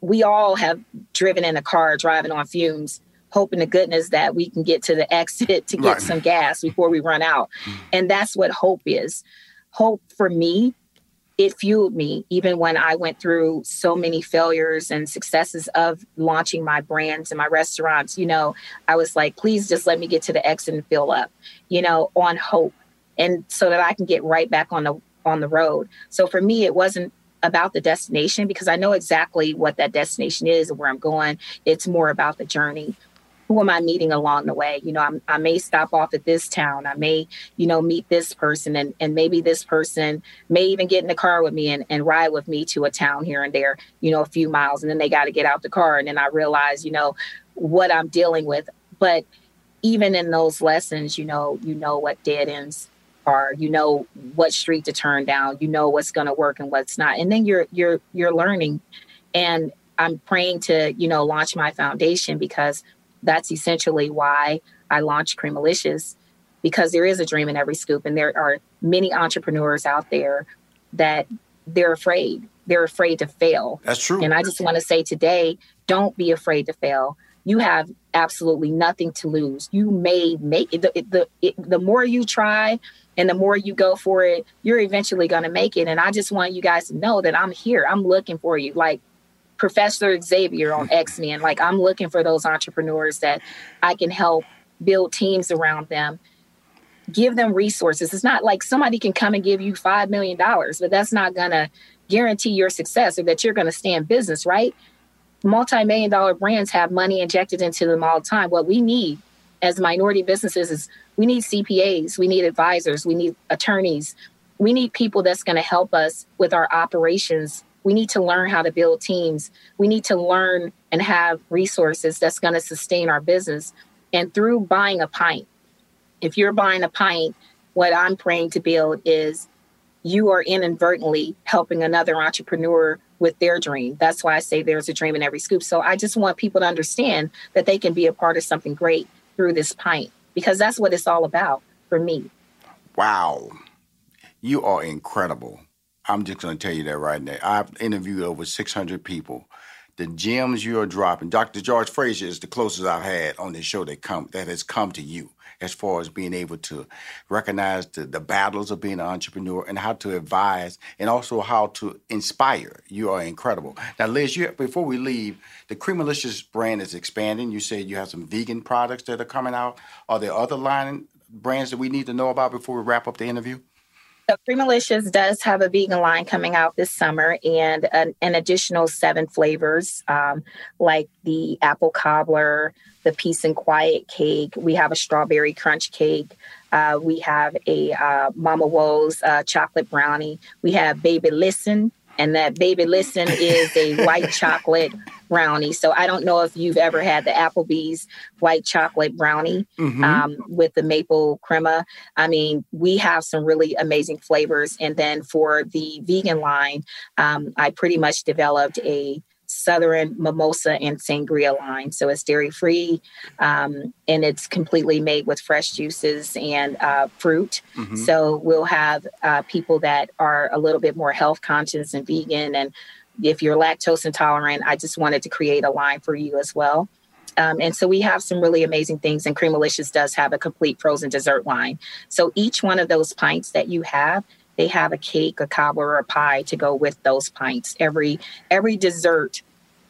we all have driven in a car driving on fumes hoping to goodness that we can get to the exit to get right. some gas before we run out mm. and that's what hope is hope for me it fueled me even when I went through so many failures and successes of launching my brands and my restaurants. You know, I was like, please just let me get to the exit and fill up, you know, on hope. And so that I can get right back on the on the road. So for me, it wasn't about the destination because I know exactly what that destination is and where I'm going. It's more about the journey who am I meeting along the way? You know, I'm, i may stop off at this town. I may, you know, meet this person, and, and maybe this person may even get in the car with me and, and ride with me to a town here and there, you know, a few miles. And then they got to get out the car. And then I realize, you know, what I'm dealing with. But even in those lessons, you know, you know what dead ends are, you know what street to turn down, you know what's going to work and what's not. And then you're you're you're learning. And I'm praying to, you know, launch my foundation because that's essentially why I launched Creamalicious because there is a dream in every scoop, and there are many entrepreneurs out there that they're afraid. They're afraid to fail. That's true. And I just want to say today, don't be afraid to fail. You have absolutely nothing to lose. You may make it. The, the, it, the more you try and the more you go for it, you're eventually going to make it. And I just want you guys to know that I'm here. I'm looking for you. Like Professor Xavier on X Men. Like I'm looking for those entrepreneurs that I can help build teams around them, give them resources. It's not like somebody can come and give you $5 million, but that's not going to guarantee your success or that you're going to stay in business, right? Multi million dollar brands have money injected into them all the time. What we need as minority businesses is we need CPAs, we need advisors, we need attorneys, we need people that's going to help us with our operations. We need to learn how to build teams. We need to learn and have resources that's going to sustain our business. And through buying a pint, if you're buying a pint, what I'm praying to build is you are inadvertently helping another entrepreneur with their dream. That's why I say there's a dream in every scoop. So I just want people to understand that they can be a part of something great through this pint because that's what it's all about for me. Wow. You are incredible. I'm just going to tell you that right now. I've interviewed over 600 people. The gems you are dropping, Dr. George Fraser is the closest I've had on this show that come that has come to you as far as being able to recognize the, the battles of being an entrepreneur and how to advise and also how to inspire. You are incredible. Now, Liz, you, before we leave, the Creamalicious brand is expanding. You said you have some vegan products that are coming out. Are there other line brands that we need to know about before we wrap up the interview? So Creamalicious does have a vegan line coming out this summer and an, an additional seven flavors um, like the apple cobbler, the peace and quiet cake. We have a strawberry crunch cake. Uh, we have a uh, Mama Woes uh, chocolate brownie. We have Baby Listen, and that Baby Listen is a white chocolate brownie. So I don't know if you've ever had the Applebee's white chocolate brownie mm-hmm. um, with the maple crema. I mean, we have some really amazing flavors. And then for the vegan line, um, I pretty much developed a Southern mimosa and sangria line. So it's dairy free um, and it's completely made with fresh juices and uh, fruit. Mm-hmm. So we'll have uh, people that are a little bit more health conscious and vegan. And if you're lactose intolerant, I just wanted to create a line for you as well. Um, and so we have some really amazing things, and Creamalicious does have a complete frozen dessert line. So each one of those pints that you have they have a cake, a cobbler, or a pie to go with those pints. Every every dessert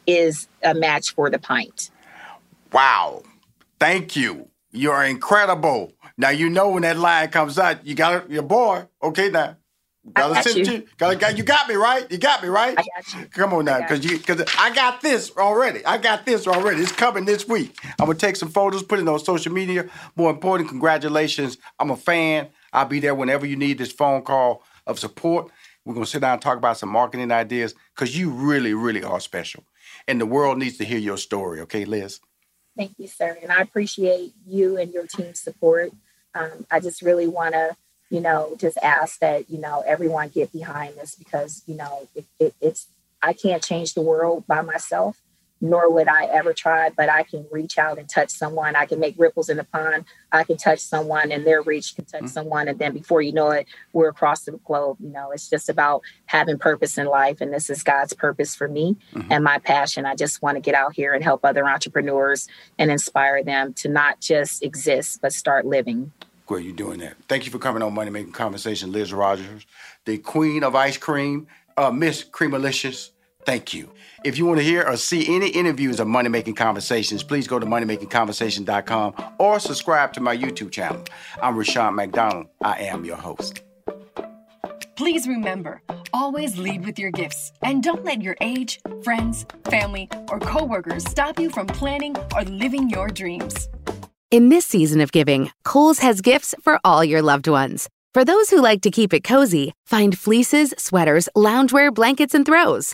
is a match for the pint. Wow. Thank you. You're incredible. Now you know when that line comes out, you got it, your boy. Okay now. Gotta got you. you. Gotta, you got me right. You got me right. I got you. Come on now, because you because I got this already. I got this already. It's coming this week. I'm gonna take some photos, put it on social media. More important, congratulations. I'm a fan. I'll be there whenever you need this phone call of support. We're gonna sit down and talk about some marketing ideas because you really, really are special, and the world needs to hear your story. Okay, Liz. Thank you, sir, and I appreciate you and your team's support. Um, I just really want to, you know, just ask that you know everyone get behind this because you know it, it, it's I can't change the world by myself, nor would I ever try, but I can reach out and touch someone. I can make ripples in the pond. I can touch someone and their reach can touch mm-hmm. someone. And then before you know it, we're across the globe. You know, it's just about having purpose in life. And this is God's purpose for me mm-hmm. and my passion. I just want to get out here and help other entrepreneurs and inspire them to not just exist, but start living. Great, you're doing that. Thank you for coming on Money Making Conversation, Liz Rogers, the queen of ice cream, uh, Miss Creamalicious. Thank you. If you want to hear or see any interviews of Money Making Conversations, please go to moneymakingconversation.com or subscribe to my YouTube channel. I'm Rushion McDonald. I am your host. Please remember, always lead with your gifts and don't let your age, friends, family, or coworkers stop you from planning or living your dreams. In this season of giving, Kohl's has gifts for all your loved ones. For those who like to keep it cozy, find fleeces, sweaters, loungewear, blankets, and throws.